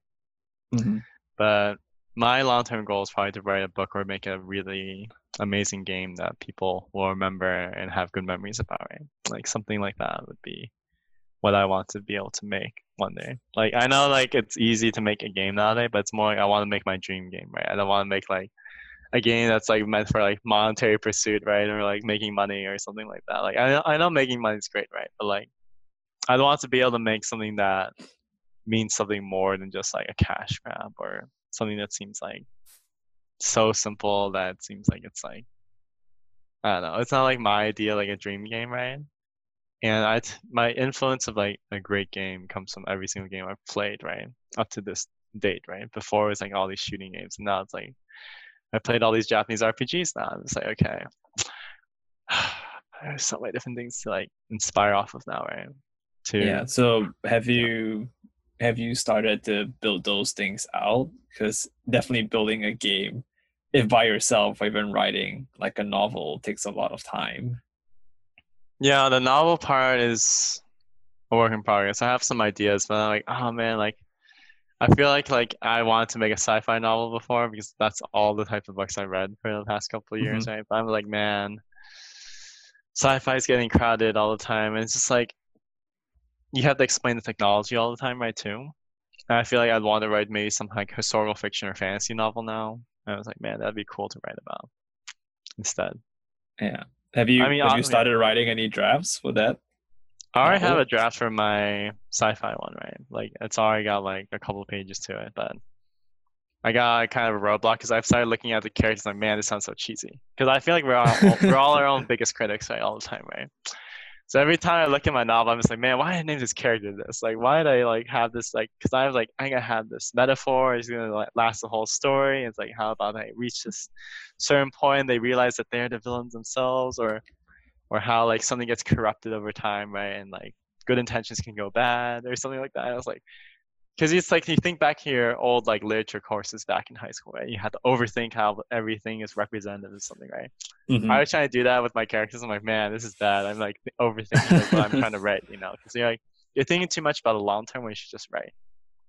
Mm-hmm. But my long-term goal is probably to write a book or make a really amazing game that people will remember and have good memories about. Right? Like something like that would be what I want to be able to make one day. Like I know like it's easy to make a game nowadays, but it's more like I want to make my dream game, right? I don't want to make like a game that's like meant for like monetary pursuit, right? Or like making money or something like that. Like I I know making money is great, right? But like I want to be able to make something that means something more than just like a cash grab or something that seems like so simple that it seems like it's like I don't know. It's not like my idea like a dream game, right? and I t- my influence of like a great game comes from every single game I've played, right? Up to this date, right? Before it was like all these shooting games, and now it's like I played all these Japanese RPGs now. I'm like, okay, there's so many different things to like inspire off of now, right? To yeah. So have you have you started to build those things out? Because definitely building a game, if by yourself or even writing like a novel, takes a lot of time. Yeah, the novel part is a work in progress. I have some ideas, but I'm like, oh man, like I feel like like I wanted to make a sci-fi novel before because that's all the type of books I read for the past couple of years, mm-hmm. right? But I'm like, man, sci-fi is getting crowded all the time, and it's just like you have to explain the technology all the time, right? Too. And I feel like I'd want to write maybe some like historical fiction or fantasy novel now. And I was like, man, that'd be cool to write about instead. Yeah. Have you I mean, have you started writing any drafts for that? I already have a draft for my sci-fi one, right? Like it's already got like a couple pages to it, but I got kind of a roadblock because I've started looking at the characters like, man, this sounds so cheesy. Because I feel like we're all we're all our own biggest critics, right, all the time, right? So every time I look at my novel, I'm just like, man, why did I name this character this? Like, why did I like have this like? Because I was like, I think I have this metaphor. It's gonna like last the whole story. It's like, how about I reach this certain point, they realize that they're the villains themselves, or or how like something gets corrupted over time, right? And like good intentions can go bad or something like that. I was like, because it's like you think back here, old like literature courses back in high school, right? You had to overthink how everything is representative of something, right? Mm-hmm. I was trying to do that with my characters. I'm like, man, this is bad. I'm like overthinking like, what I'm trying to write, you know? Because you're like you're thinking too much about the long term when you should just write.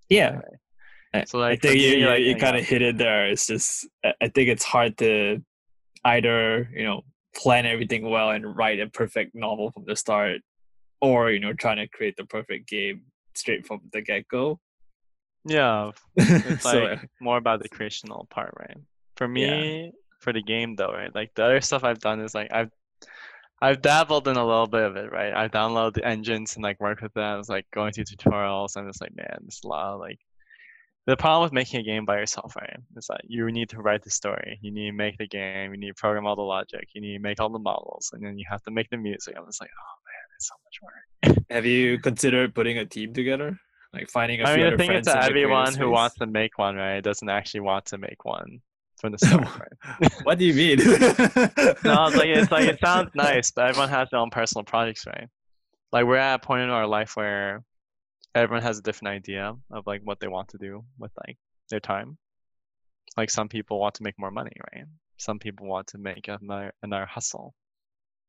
Yeah. Right? So like, I think you, like, you kind of hit it there. It's just I think it's hard to either you know plan everything well and write a perfect novel from the start, or you know trying to create the perfect game straight from the get go yeah, it's so, like more about the creational part, right? For me, yeah. for the game though, right? Like the other stuff I've done is like I've I've dabbled in a little bit of it, right? I've downloaded the engines and like worked with them. I was like going through tutorials. I'm just like, man, this a lot of, like the problem with making a game by yourself, right? Is that you need to write the story, you need to make the game, you need to program all the logic, you need to make all the models, and then you have to make the music. I'm just like, oh man, it's so much work. have you considered putting a team togetger? Like finding a I mean, the thing is that everyone who wants to make one, right, doesn't actually want to make one from the start. Right? what do you mean? no, it's like it's like it sounds nice, but everyone has their own personal projects, right? Like we're at a point in our life where everyone has a different idea of like what they want to do with like their time. Like some people want to make more money, right? Some people want to make another another hustle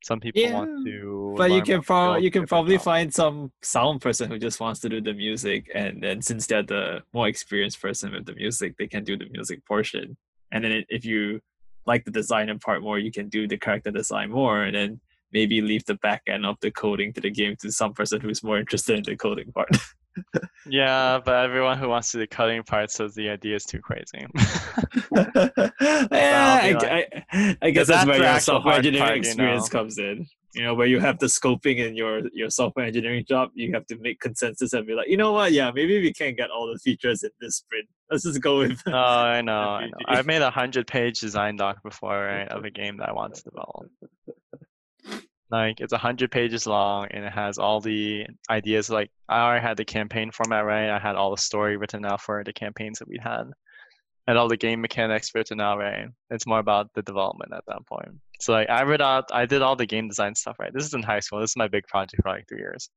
some people yeah, want to but you can probably you can probably find some sound person who just wants to do the music and then since they're the more experienced person with the music they can do the music portion. And then if you like the design part more you can do the character design more and then maybe leave the back end of the coding to the game to some person who's more interested in the coding part yeah, but everyone who wants to do the cutting part says the idea is too crazy. yeah, I, like, I, I, guess that's, that's where your software engineering part, experience you know? comes in. You know, where you have the scoping in your your software engineering job, you have to make consensus and be like, you know what, yeah, maybe we can't get all the features in this sprint. Let's just go with. Oh, I know, I know. I've made a hundred page design doc before, right, of a game that I want to develop. Like it's a hundred pages long and it has all the ideas. Like I already had the campaign format right. I had all the story written out for the campaigns that we had, and all the game mechanics written out right. It's more about the development at that point. So like I read out, I did all the game design stuff right. This is in high school. This is my big project for like three years.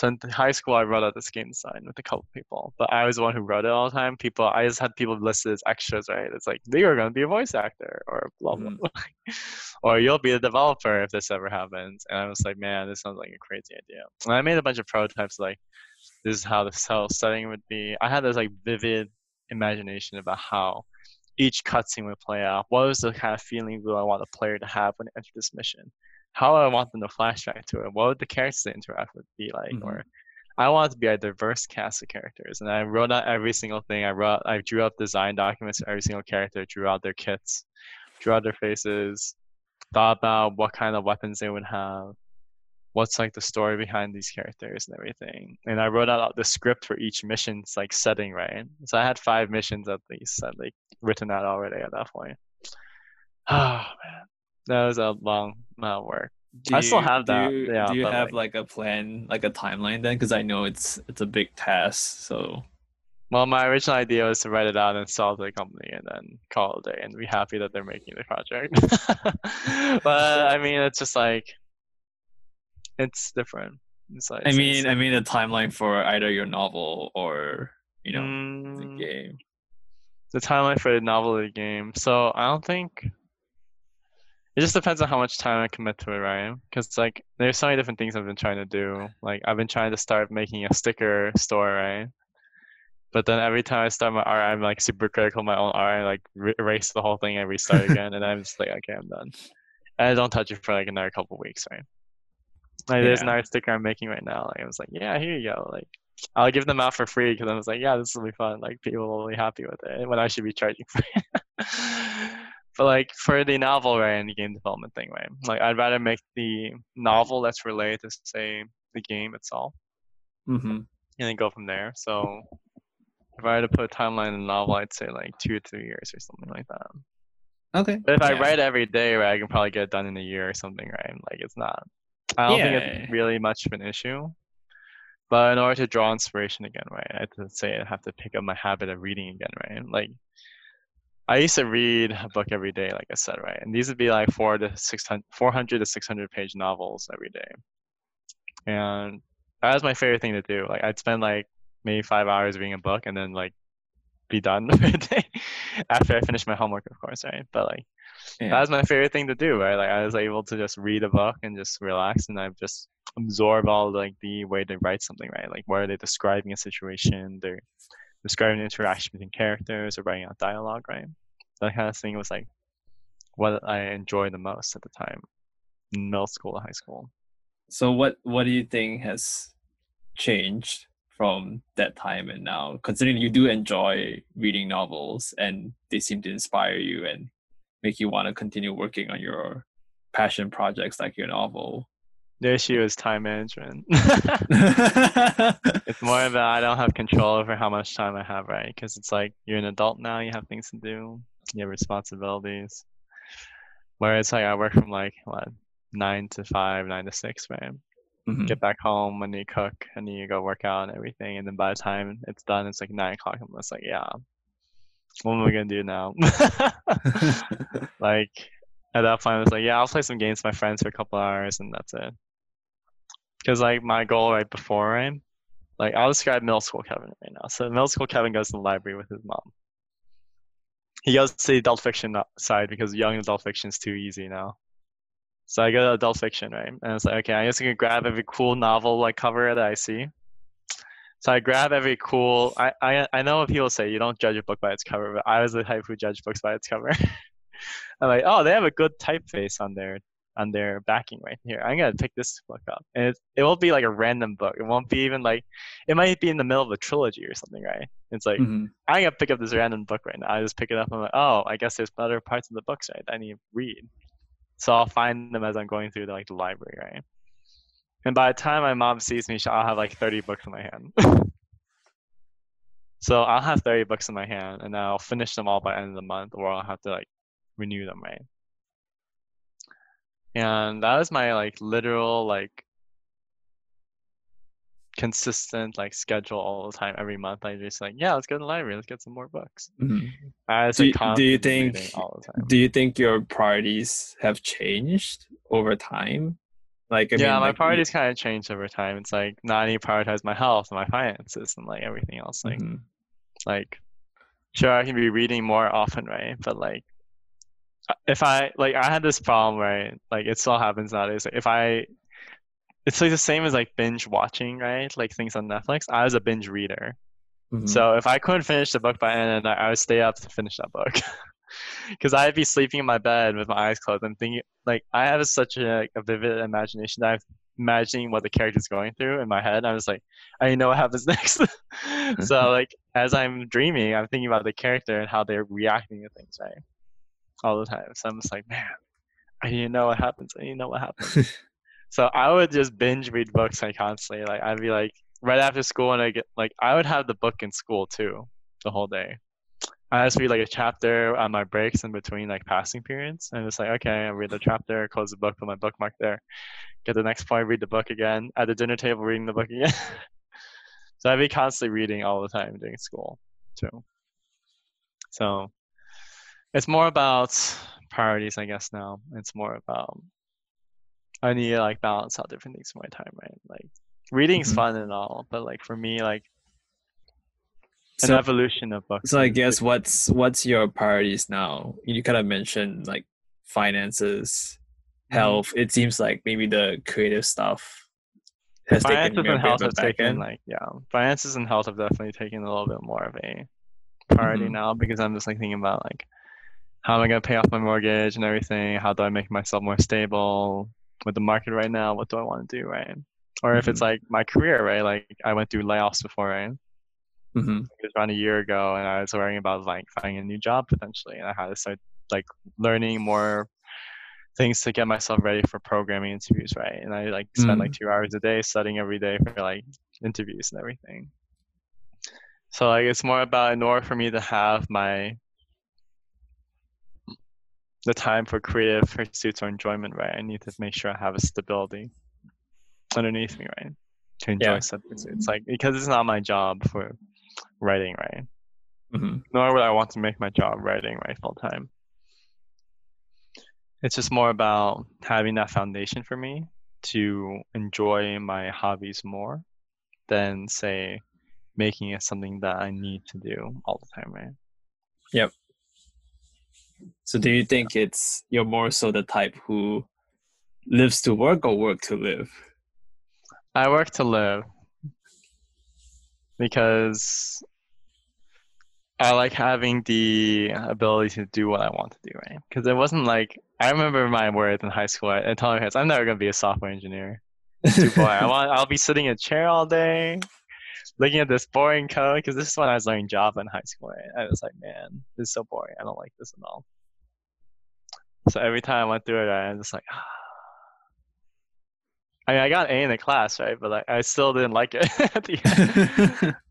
So in high school, I wrote out this game design with a couple people, but I was the one who wrote it all the time. People, I just had people listed as extras, right? It's like they are going to be a voice actor or blah blah, mm. blah. or you'll be a developer if this ever happens. And I was like, man, this sounds like a crazy idea. And I made a bunch of prototypes, like this is how the cell setting would be. I had this like vivid imagination about how each cutscene would play out. What was the kind of feeling do I want the player to have when they enter this mission? How I want them to flashback to it. What would the characters they interact with be like? Mm-hmm. Or I want it to be a diverse cast of characters. And I wrote out every single thing. I wrote I drew up design documents for every single character, drew out their kits, drew out their faces, thought about what kind of weapons they would have, what's like the story behind these characters and everything. And I wrote out the script for each mission's like setting, right? So I had five missions at least that like written out already at that point. Oh man that was a long amount work. Do I still have that. Do you, yeah, do you have like, like, a plan, like a timeline then? Because I know it's it's a big task. So Well, my original idea was to write it out and sell to the company and then call it a day and be happy that they're making the project. but I mean, it's just like it's different. It's like, I mean, I mean, the timeline for either your novel or you know the Mm, game. the timeline for the novel or the game. So I don't think it just depends on how much time I commit to it, right? Because like there's so many different things I've been trying to do. Like I've been trying to start making a sticker store, right? But then every time I start my art, I'm like super critical of my own art. I like re- erase the whole thing and restart again, and I'm just like, okay, I'm done. And I don't touch it for like another couple weeks, right? Like there's an art sticker I'm making right now. Like I was like, yeah, here you go. Like I'll give them out for free because I was like, yeah, this will be fun. Like people will be happy with it when I should be charging for it. but like for the novel, right, and the game development thing, right? Like I'd rather make the novel that's related to say the game itself, Mm-hmm. and then go from there. So if I had to put a timeline in the novel, I'd say like two or three years or something like that. Okay. But if I write every day, right, I can probably get it done in a year or something, right? Like it's not. I don't think it's really much of an issue. But in order to draw inspiration again, right, I have to say I have to pick up my habit of reading again, right? Like I used to read a book every day, like I said, right? And these would be like four to 600, 400 to 600 page novels every day. And that was my favorite thing to do. Like I'd spend like maybe five hours reading a book and then like be done for the day after I finished my homework, of course, right? But like Yeah. that was my favorite thing to do, right? Like I was able to just read a book and just relax, and I've just absorb all like the way they write something, right? Like where are they describing a situation, they're describing interaction between characters, or writing out dialogue, right? That kind of thing was like what I enjoyed the most at the time, middle school to high school. So what what do you think has changed from that time and now? Considering you do enjoy reading novels and they seem to inspire you and make you want to continue working on your passion projects like your novel. The issue is time management. it's more of a I don't have control over how much time I have, right? Because it's like you're an adult now, you have things to do, you have responsibilities. Whereas like I work from like what nine to five, nine to six, right? Mhm. Get back home and you cook and you go work out and everything, and then by the time it's done, it's like nine o'clock. I'm just like, yeah, what am I gonna do now? like at that point, I was like, yeah, I'll play some games with my friends for a couple hours and that's it. Because like my goal right before, right? Like I'll describe middle school Kevin right now. So middle school Kevin goes to the library with his mom. He goes to the adult fiction side because young adult fiction is too easy now. So I go to adult fiction, right? And it's like, okay, I'm just gonna grab every cool novel like cover that I see. So I grab every cool. I, I I know what people say you don't judge a book by its cover, but I was the type who judged books by its cover. I'm like, oh, they have a good typeface on their on their backing right here. I'm gonna pick this book up, and it it won't be like a random book. It won't be even like it might be in the middle of a trilogy or something, right? It's like Mhm. I'm gonna pick up this random book right now. I just pick it up. and I'm like, oh, I guess there's other parts of the books right I need to read. So I'll find them as I'm going through the, like the library, right? And by the time my mom sees me, I'll have like 30 books in my hand. so I'll have 30 books in my hand, and I'll finish them all by end of the month, or I'll have to like renew them, right? And that was my like literal like consistent like schedule all the time every month. I just like yeah, let's go to the library, let's get some more books. Mhm. I was Do do you think- all the time? Do you think your priorities have changed over time? Like I yeah, mean, my like, priorities kind of changed over time. It's like not only prioritize my health and my finances and like everything else. Like Mhm. like sure I can be reading more often, right? But like if I like I had this problem, right? Like it still happens nowadays. If I it's like the same as like binge watching, right? Like things on Netflix. I was a binge reader. Mhm. So if I couldn't finish the book by end of the night, I would stay up to finish that book. Because I'd be sleeping in my bed with my eyes closed. I'm thinking, like, I have such a, a vivid imagination that I'm imagining what the character's going through in my head. I was like, I know what happens next. so, like, as I'm dreaming, I'm thinking about the character and how they're reacting to things, right? All the time. So I'm just like, man, I need to know what happens. I need to know what happens. So I would just binge read books like constantly. Like I'd be like right after school and I get like I would have the book in school too, the whole day. I just read like a chapter on my breaks in between like passing periods. And it's like, okay, I read the chapter, close the book, put my bookmark there. Get the next point, read the book again. At the dinner table reading the book again. So I'd be constantly reading all the time during school too. So it's more about priorities, I guess. Now it's more about I need to like balance out different things in my time, right? Like reading's Mhm. fun and all, but like for me, like an So, evolution of books. so I guess what's what's your priorities now? You kind of mentioned like finances, Mhm. health. It seems like maybe the creative stuff has finances taken and health have taken end. like yeah, finances and health have definitely taken a little bit more of a priority Mhm. now because I'm just like thinking about like how am I gonna pay off my mortgage and everything? How do I make myself more stable with the market right now? What do I want to do, right? Or if it's like my career, right? Like I went through layoffs before, right? hmm It was around a year ago, and I was worrying about like finding a new job potentially, and I had to start like learning more things to get myself ready for programming interviews, right? And I like spent like two hours a day studying every day for like interviews and everything. So like it's more about in order for me to have my the time for creative pursuits or enjoyment, right? I need to make sure I have a stability underneath me, right? To enjoy Yeah. said pursuits. Like because it's not my job for writing, right? hmm nor would I want to make my job writing right full time. It's just more about having that foundation for me to enjoy my hobbies more than say making it something that I need to do all the time, right? So do you think it's you're more so the type who lives to work or work to live? I work to live because I like having the ability to do what I want to do, right? Because it wasn't like I remember my words in high school. I, I told my parents, I'm never gonna be a software engineer. too boring. I want I'll be sitting in a chair all day, looking at this boring code. Because this is when I was learning Java in high school. Right? I was like, man, this is so boring. I don't like this at all. So every time I went through it, I was just like, ah. I mean, I got A in the class, right? But like, I still didn't like it at the end.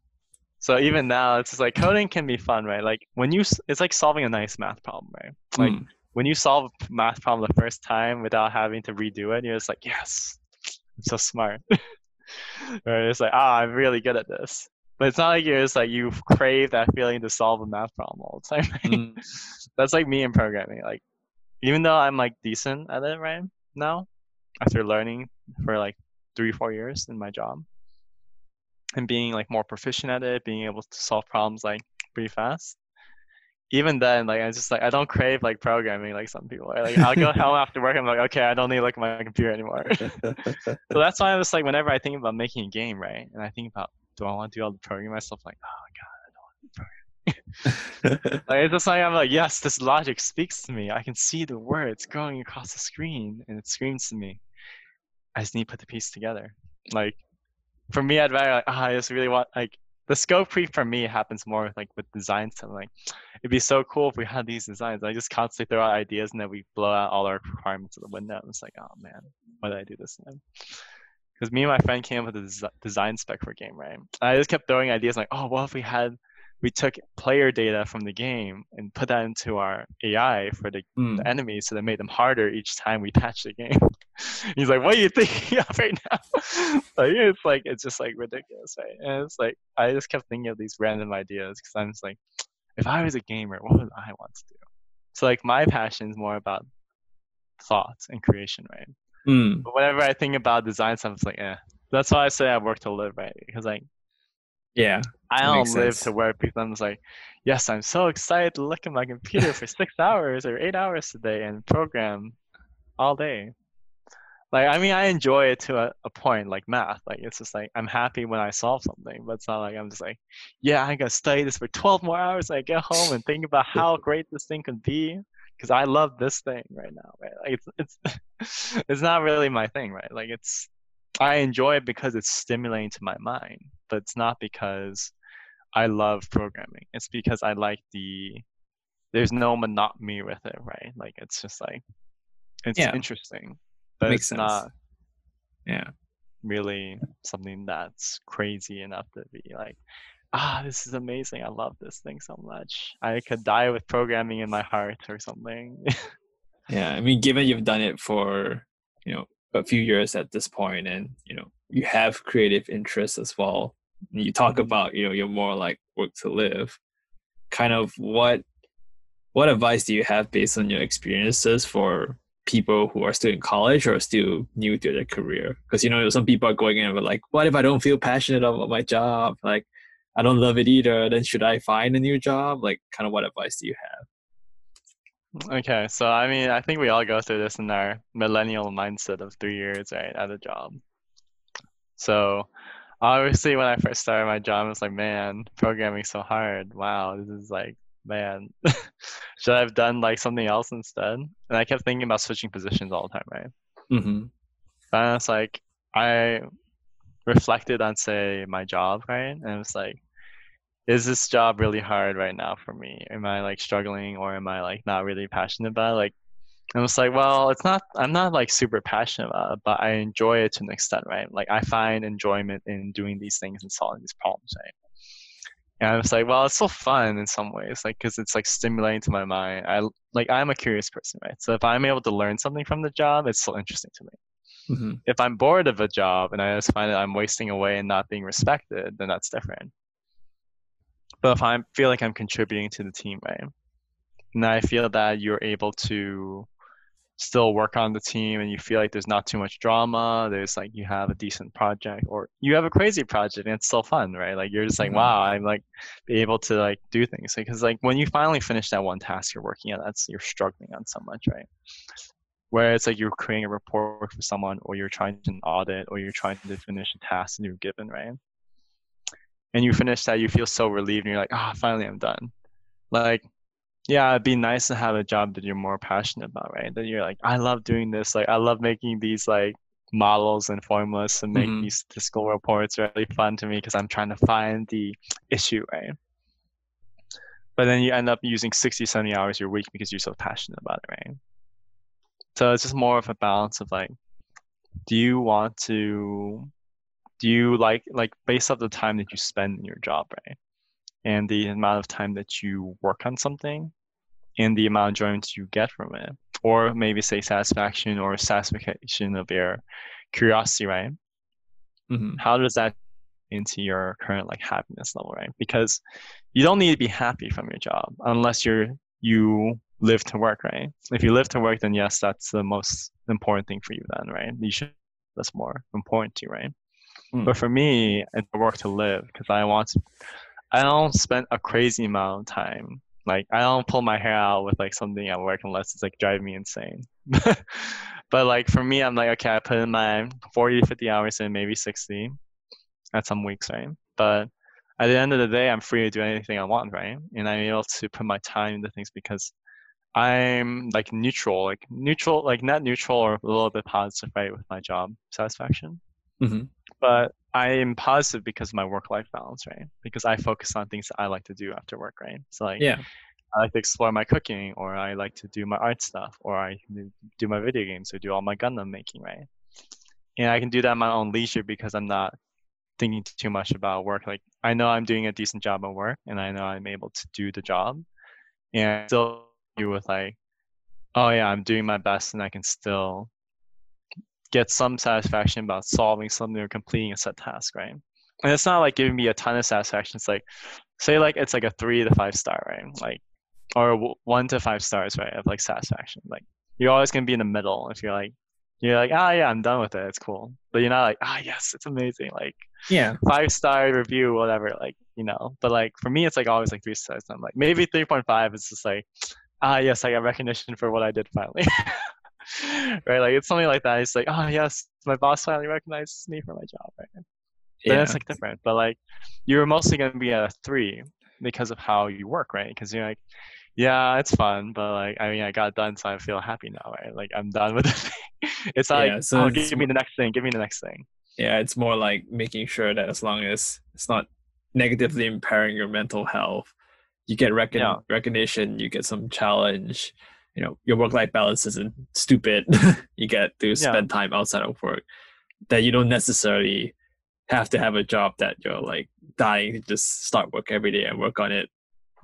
So even now, it's just like coding can be fun, right? Like when you, it's like solving a nice math problem, right? Like Mm. when you solve a math problem the first time without having to redo it, you're just like, yes, I'm so smart. right? It's like, ah, I'm really good at this. But it's not like you're just like you crave that feeling to solve a math problem all the time. Right? Mm. That's like me in programming. Like even though I'm like decent at it right now, after learning for like three, four years in my job, and being like more proficient at it, being able to solve problems like pretty fast. Even then, like I'm just like I don't crave like programming like some people. Right? Like I'll go home after work. I'm like, okay, I don't need to look at my computer anymore. so that's why I was like, whenever I think about making a game, right, and I think about do I want to do all the programming myself? Like, oh god, I don't want to do programming. Like it's just like I'm like, yes, this logic speaks to me. I can see the words going across the screen, and it screams to me. I just need to put the piece together. Like for me, I'd rather like, ah, I just really want like the scope creep for me happens more with, like with design stuff. Like it'd be so cool if we had these designs. I just constantly throw out ideas and then we blow out all our requirements of the window. It's like, oh man, why did I do this? Because me and my friend came up with a des- design spec for a game, right? And I just kept throwing ideas like, oh, what if we had we took player data from the game and put that into our AI for the, Mm. the enemies, so that made them harder each time we patch the game. He's like, "What are you thinking of right now?" like it's like it's just like ridiculous, right? And it's like I just kept thinking of these random ideas because I'm just like, if I was a gamer, what would I want to do? So like my passion is more about thoughts and creation, right? Mm. But whenever I think about design stuff, it's like, eh. That's why I say I work to live, right? Because like Yeah. I don't live sense. to work people I'm just like, yes, I'm so excited to look at my computer for six hours or eight hours today and program all day. Like, I mean, I enjoy it to a, a point, like math. Like, it's just like I'm happy when I solve something, but it's not like I'm just like, yeah, I'm gonna study this for 12 more hours. And I get home and think about how great this thing could be because I love this thing right now, right? Like, it's it's it's not really my thing, right? Like, it's I enjoy it because it's stimulating to my mind, but it's not because I love programming. It's because I like the there's no monotony with it, right? Like it's just like it's Yeah. interesting, but Makes it's sense. not Yeah. really something that's crazy enough to be like, ah, this is amazing. I love this thing so much. I could die with programming in my heart or something. Yeah. I mean, given you've done it for, you know, a few years at this point and, you know, you have creative interests as well, You talk mm-hmm. about you know you're more like work to live. Kind of what what advice do you have based on your experiences for people who are still in college or still new to their career? Because you know some people are going in and like, what if I don't feel passionate about my job? Like I don't love it either. Then should I find a new job? Like, kind of what advice do you have? Okay, so I mean, I think we all go through this in our millennial mindset of three years, right, at a job. So, obviously, when I first started my job, I was like, man, programming so hard. Wow, this is like, man, should I have done like something else instead? And I kept thinking about switching positions all the time, right? Mm-hmm. And it's like, I reflected on say my job right and it was like is this job really hard right now for me am i like struggling or am i like not really passionate about it? like I was like, well, it's not. I'm not like super passionate about it, but I enjoy it to an extent, right? Like I find enjoyment in doing these things and solving these problems, right? And I was like, well, it's so fun in some ways, like because it's like stimulating to my mind. I like I'm a curious person, right? So if I'm able to learn something from the job, it's so interesting to me. Mm-hmm. If I'm bored of a job and I just find that I'm wasting away and not being respected, then that's different. But if I feel like I'm contributing to the team, right, and I feel that you're able to still work on the team and you feel like there's not too much drama there's like you have a decent project or you have a crazy project and it's still fun right? Like you're just like mm-hmm. wow i'm like be able to like do things. Because like when you finally finish that one task you're working on that's you're struggling on so much right? Where it's like you're creating a report for someone or you're trying to audit or you're trying to finish a task and you're given right and you finish that you feel so relieved and you're like ah oh, finally i'm done. Like yeah it'd be nice to have a job that you're more passionate about right? That you're like i love doing this. Like i love making these like models and formulas and make mm-hmm. these statistical reports really fun to me because i'm trying to find the issue right? But then you end up using 60 70 hours your week because you're so passionate about it right? So it's just more of a balance of like, do you want to, do you like, like based off the time that you spend in your job, right? And the amount of time that you work on something and the amount of enjoyment you get from it, or maybe say satisfaction or satisfaction of your curiosity, right? Mm-hmm. How does that into your current like happiness level, right? Because you don't need to be happy from your job unless you're you live to work, right? If you live to work, then yes, that's the most important thing for you then, right? You should that's more important to you, right? Mm. But for me, it's work to live because I want to, I don't spend a crazy amount of time. Like I don't pull my hair out with like something at work unless it's like driving me insane. but like for me, I'm like, okay, I put in my 40 to 50 hours in, maybe 60 at some weeks, right? But at the end of the day, I'm free to do anything I want, right? And I'm able to put my time into things because I'm like neutral, like neutral, like not neutral or a little bit positive, right, with my job satisfaction. Mm-hmm. But I am positive because of my work-life balance, right? Because I focus on things that I like to do after work, right? So like, yeah, I like to explore my cooking, or I like to do my art stuff, or I do my video games, or do all my Gundam making, right? And I can do that at my own leisure because I'm not thinking too much about work. Like I know I'm doing a decent job at work, and I know I'm able to do the job, and still with like, oh yeah, I'm doing my best and I can still get some satisfaction about solving something or completing a set task, right? And it's not like giving me a ton of satisfaction. It's like, say like it's like a three to five star, right? Like, or one to five stars, right? Of like satisfaction. Like you're always gonna be in the middle if you're like, you're like, ah, oh, yeah, I'm done with it. It's cool. But you're not like, ah, oh, yes, it's amazing. Like, yeah, five star review, whatever. Like, you know. But like for me, it's like always like three stars. I'm like maybe three point five. It's just like, ah yes i got recognition for what i did finally right? Like it's something like that. It's like oh yes my boss finally recognizes me for my job right? Yeah. then it's like different. But like you're mostly going to be at a three because of how you work right? Because you're like yeah it's fun but like i mean i got done so i feel happy now right? Like i'm done with it. It's like yeah, so oh, give me the next thing give me the next thing. Yeah it's more like making sure that as long as it's not negatively impairing your mental health you get recon- yeah. recognition, you get some challenge. You know, your work life balance isn't stupid. you get to spend yeah. time outside of work. That you don't necessarily have to have a job that you're like dying to just start work every day and work on it.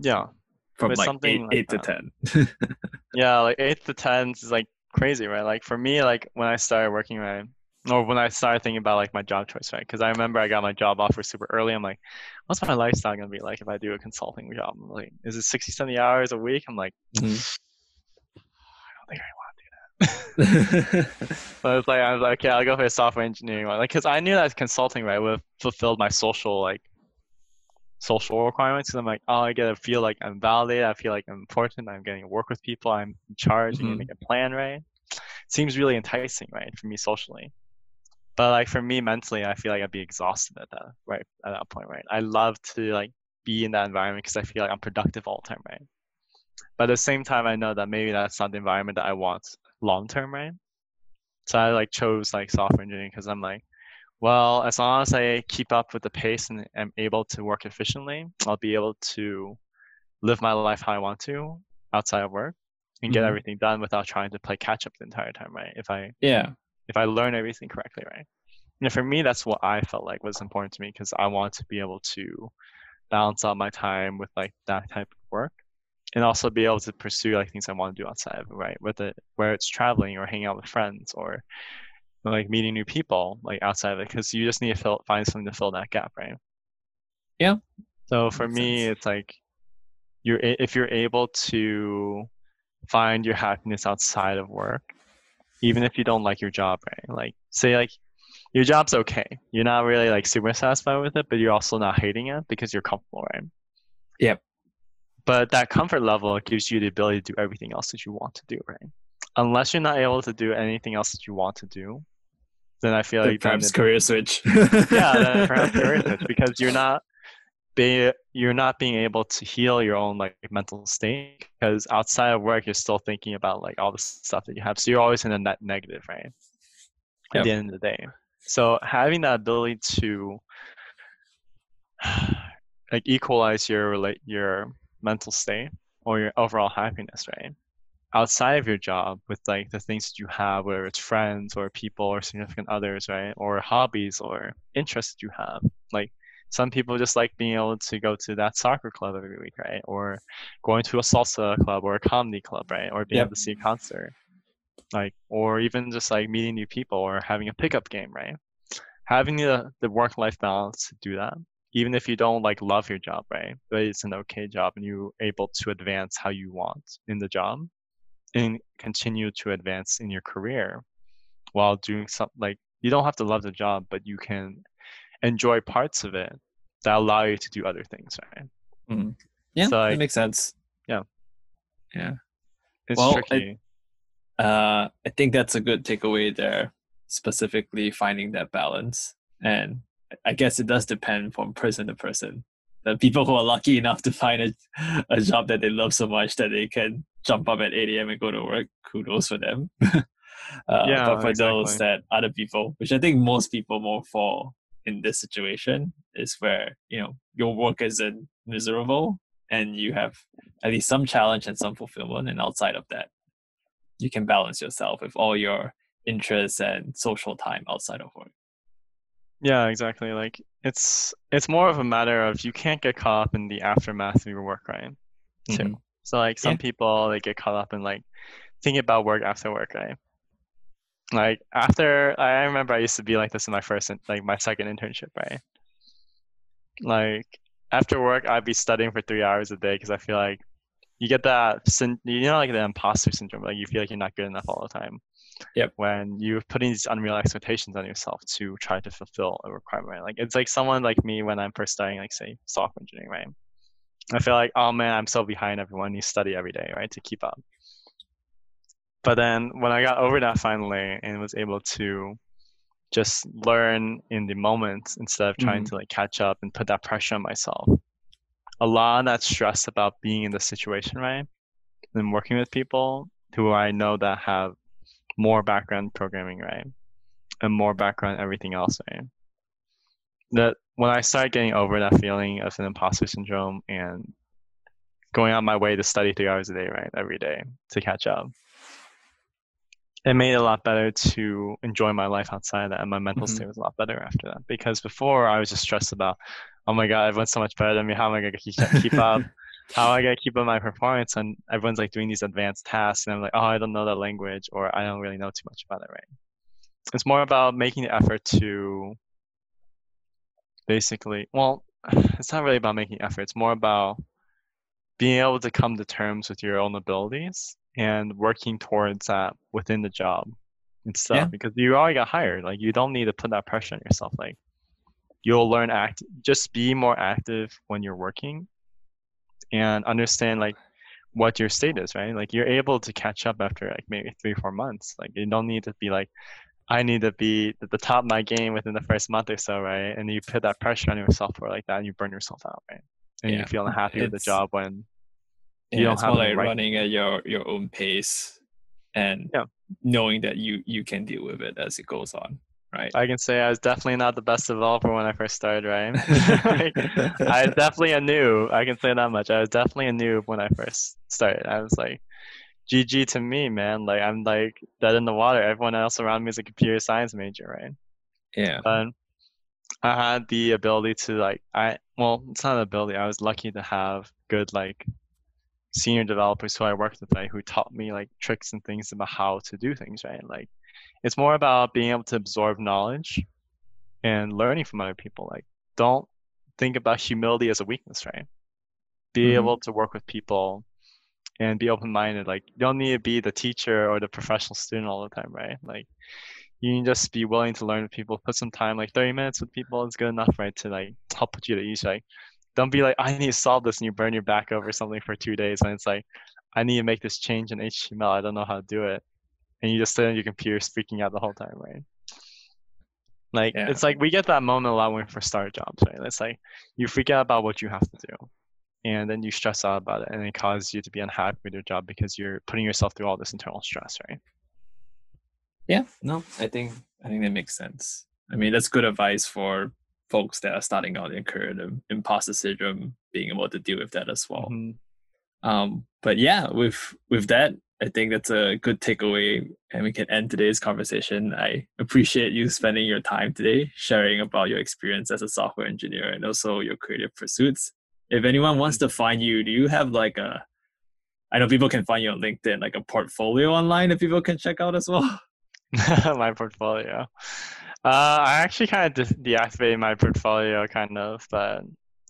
Yeah. From like eight, like eight to ten. yeah, like eight to ten is like crazy, right? Like for me, like when I started working, right, or when I started thinking about like my job choice, right? Because I remember I got my job offer super early. I'm like, what's my lifestyle gonna be like if I do a consulting job? I'm like, is it 60, 70 hours a week? I'm like, mm-hmm. I don't think I want to do that. I was like, I was like, okay, I'll go for a software engineering one, like, because I knew that consulting right would have fulfilled my social like social requirements. Because I'm like, oh, I get to feel like I'm validated. I feel like I'm important. I'm getting to work with people. I'm in charge. Mm-hmm. I'm make a plan, right? Seems really enticing, right, for me socially. But like for me mentally, I feel like I'd be exhausted at that right at that point, right? I love to like be in that environment because I feel like I'm productive all the time, right? But at the same time, I know that maybe that's not the environment that I want long term, right? So I like chose like software engineering because I'm like, well, as long as I keep up with the pace and am able to work efficiently, I'll be able to live my life how I want to outside of work and get mm-hmm. everything done without trying to play catch up the entire time, right? If I yeah if I learn everything correctly, right? And for me, that's what I felt like was important to me because I want to be able to balance out my time with like that type of work and also be able to pursue like things I want to do outside of it, right? With it, where it's traveling or hanging out with friends or like meeting new people like outside of it because you just need to fill, find something to fill that gap, right? Yeah. So for me, sense. it's like you're if you're able to find your happiness outside of work even if you don't like your job, right? Like say like your job's okay. You're not really like super satisfied with it, but you're also not hating it because you're comfortable, right? Yep. But that comfort level gives you the ability to do everything else that you want to do, right? Unless you're not able to do anything else that you want to do, then I feel like perhaps career switch. yeah, then perhaps career switch because you're not be you're not being able to heal your own like mental state because outside of work you're still thinking about like all the stuff that you have so you're always in a net negative right at the end of the day so having that ability to like equalize your relate your mental state or your overall happiness right outside of your job with like the things that you have whether it's friends or people or significant others right or hobbies or interests you have like some people just like being able to go to that soccer club every week, right? Or going to a salsa club or a comedy club, right? Or being yep. able to see a concert, like, or even just like meeting new people or having a pickup game, right? Having the the work life balance to do that, even if you don't like love your job, right? But it's an okay job and you're able to advance how you want in the job and continue to advance in your career while doing something like you don't have to love the job, but you can enjoy parts of it that allow you to do other things, right? Mm-hmm. Yeah, so, like, that makes sense. Yeah, yeah. It's well, tricky. I, uh, I think that's a good takeaway there. Specifically, finding that balance, and I guess it does depend from person to person. The people who are lucky enough to find a, a job that they love so much that they can jump up at 8 a.m. and go to work, kudos for them. uh, yeah, but for exactly. those that other people, which I think most people more fall in this situation is where you know your work isn't miserable and you have at least some challenge and some fulfillment and outside of that you can balance yourself with all your interests and social time outside of work yeah exactly like it's it's more of a matter of you can't get caught up in the aftermath of your work right too mm-hmm. so like some yeah. people they get caught up in like thinking about work after work right like after I remember I used to be like this in my first like my second internship, right? Like after work I'd be studying for three hours a day because I feel like you get that you know like the imposter syndrome, like you feel like you're not good enough all the time. Yep. When you're putting these unreal expectations on yourself to try to fulfill a requirement, like it's like someone like me when I'm first studying, like say software engineering, right? I feel like, oh man, I'm so behind everyone. You study every day, right, to keep up. But then when I got over that finally and was able to just learn in the moment instead of trying mm-hmm. to like catch up and put that pressure on myself. A lot of that stress about being in the situation, right? And working with people who I know that have more background programming, right? And more background everything else, right? That when I started getting over that feeling of an imposter syndrome and going on my way to study three hours a day, right, every day to catch up, it made it a lot better to enjoy my life outside of that and my mental mm-hmm. state was a lot better after that because before i was just stressed about oh my god everyone's so much better than me how am i going to keep, keep up how i to keep up my performance and everyone's like doing these advanced tasks and i'm like oh i don't know that language or i don't really know too much about it right it's more about making the effort to basically well it's not really about making effort it's more about being able to come to terms with your own abilities and working towards that within the job and stuff yeah. because you already got hired like you don't need to put that pressure on yourself like you'll learn act just be more active when you're working and understand like what your state is right like you're able to catch up after like maybe three four months like you don't need to be like I need to be at the top of my game within the first month or so, right? And you put that pressure on yourself for like that, and you burn yourself out, right? And yeah. you feel unhappy with the job when you don't it's have more like right. running at your your own pace and yeah. knowing that you you can deal with it as it goes on, right? I can say I was definitely not the best developer when I first started, right? like, I was definitely a noob. I can say that much. I was definitely a noob when I first started. I was like GG to me, man. Like I'm like dead in the water. Everyone else around me is a computer science major, right? Yeah. But I had the ability to like I well, it's not an ability. I was lucky to have good like senior developers who I worked with, right, who taught me like tricks and things about how to do things, right? Like it's more about being able to absorb knowledge and learning from other people. Like don't think about humility as a weakness, right? Be mm-hmm. able to work with people and be open minded. Like you don't need to be the teacher or the professional student all the time, right? Like you can just be willing to learn with people, put some time, like 30 minutes with people is good enough, right? To like help put you to ease. Like don't be like, I need to solve this and you burn your back over something for two days and it's like, I need to make this change in HTML. I don't know how to do it. And you just sit on your computer speaking out the whole time, right? Like yeah. it's like we get that moment a lot when we first start jobs, right? It's like you forget about what you have to do and then you stress out about it and it causes you to be unhappy with your job because you're putting yourself through all this internal stress right yeah no i think i think that makes sense i mean that's good advice for folks that are starting out in career the imposter syndrome being able to deal with that as well mm-hmm. um but yeah with with that i think that's a good takeaway and we can end today's conversation i appreciate you spending your time today sharing about your experience as a software engineer and also your creative pursuits if anyone wants to find you, do you have like a I know people can find you on LinkedIn, like a portfolio online that people can check out as well. my portfolio. Uh, I actually kind of de- deactivated my portfolio, kind of, but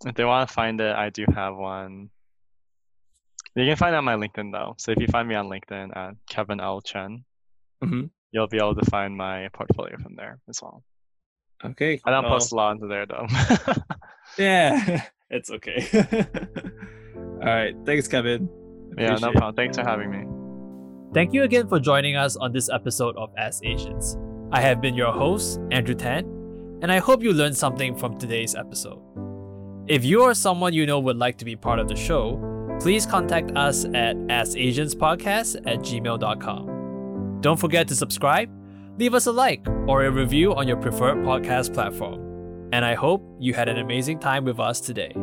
if they want to find it, I do have one. You can find it on my LinkedIn though. So if you find me on LinkedIn at Kevin L Chen, mm-hmm. you'll be able to find my portfolio from there as well. Okay. I don't well, post a lot into there though. yeah. It's okay. All right. Thanks, Kevin. Appreciate yeah, no problem. Thanks for having me. Thank you again for joining us on this episode of As Asians. I have been your host, Andrew Tan, and I hope you learned something from today's episode. If you or someone you know would like to be part of the show, please contact us at asasianspodcast at gmail.com. Don't forget to subscribe, leave us a like, or a review on your preferred podcast platform and I hope you had an amazing time with us today.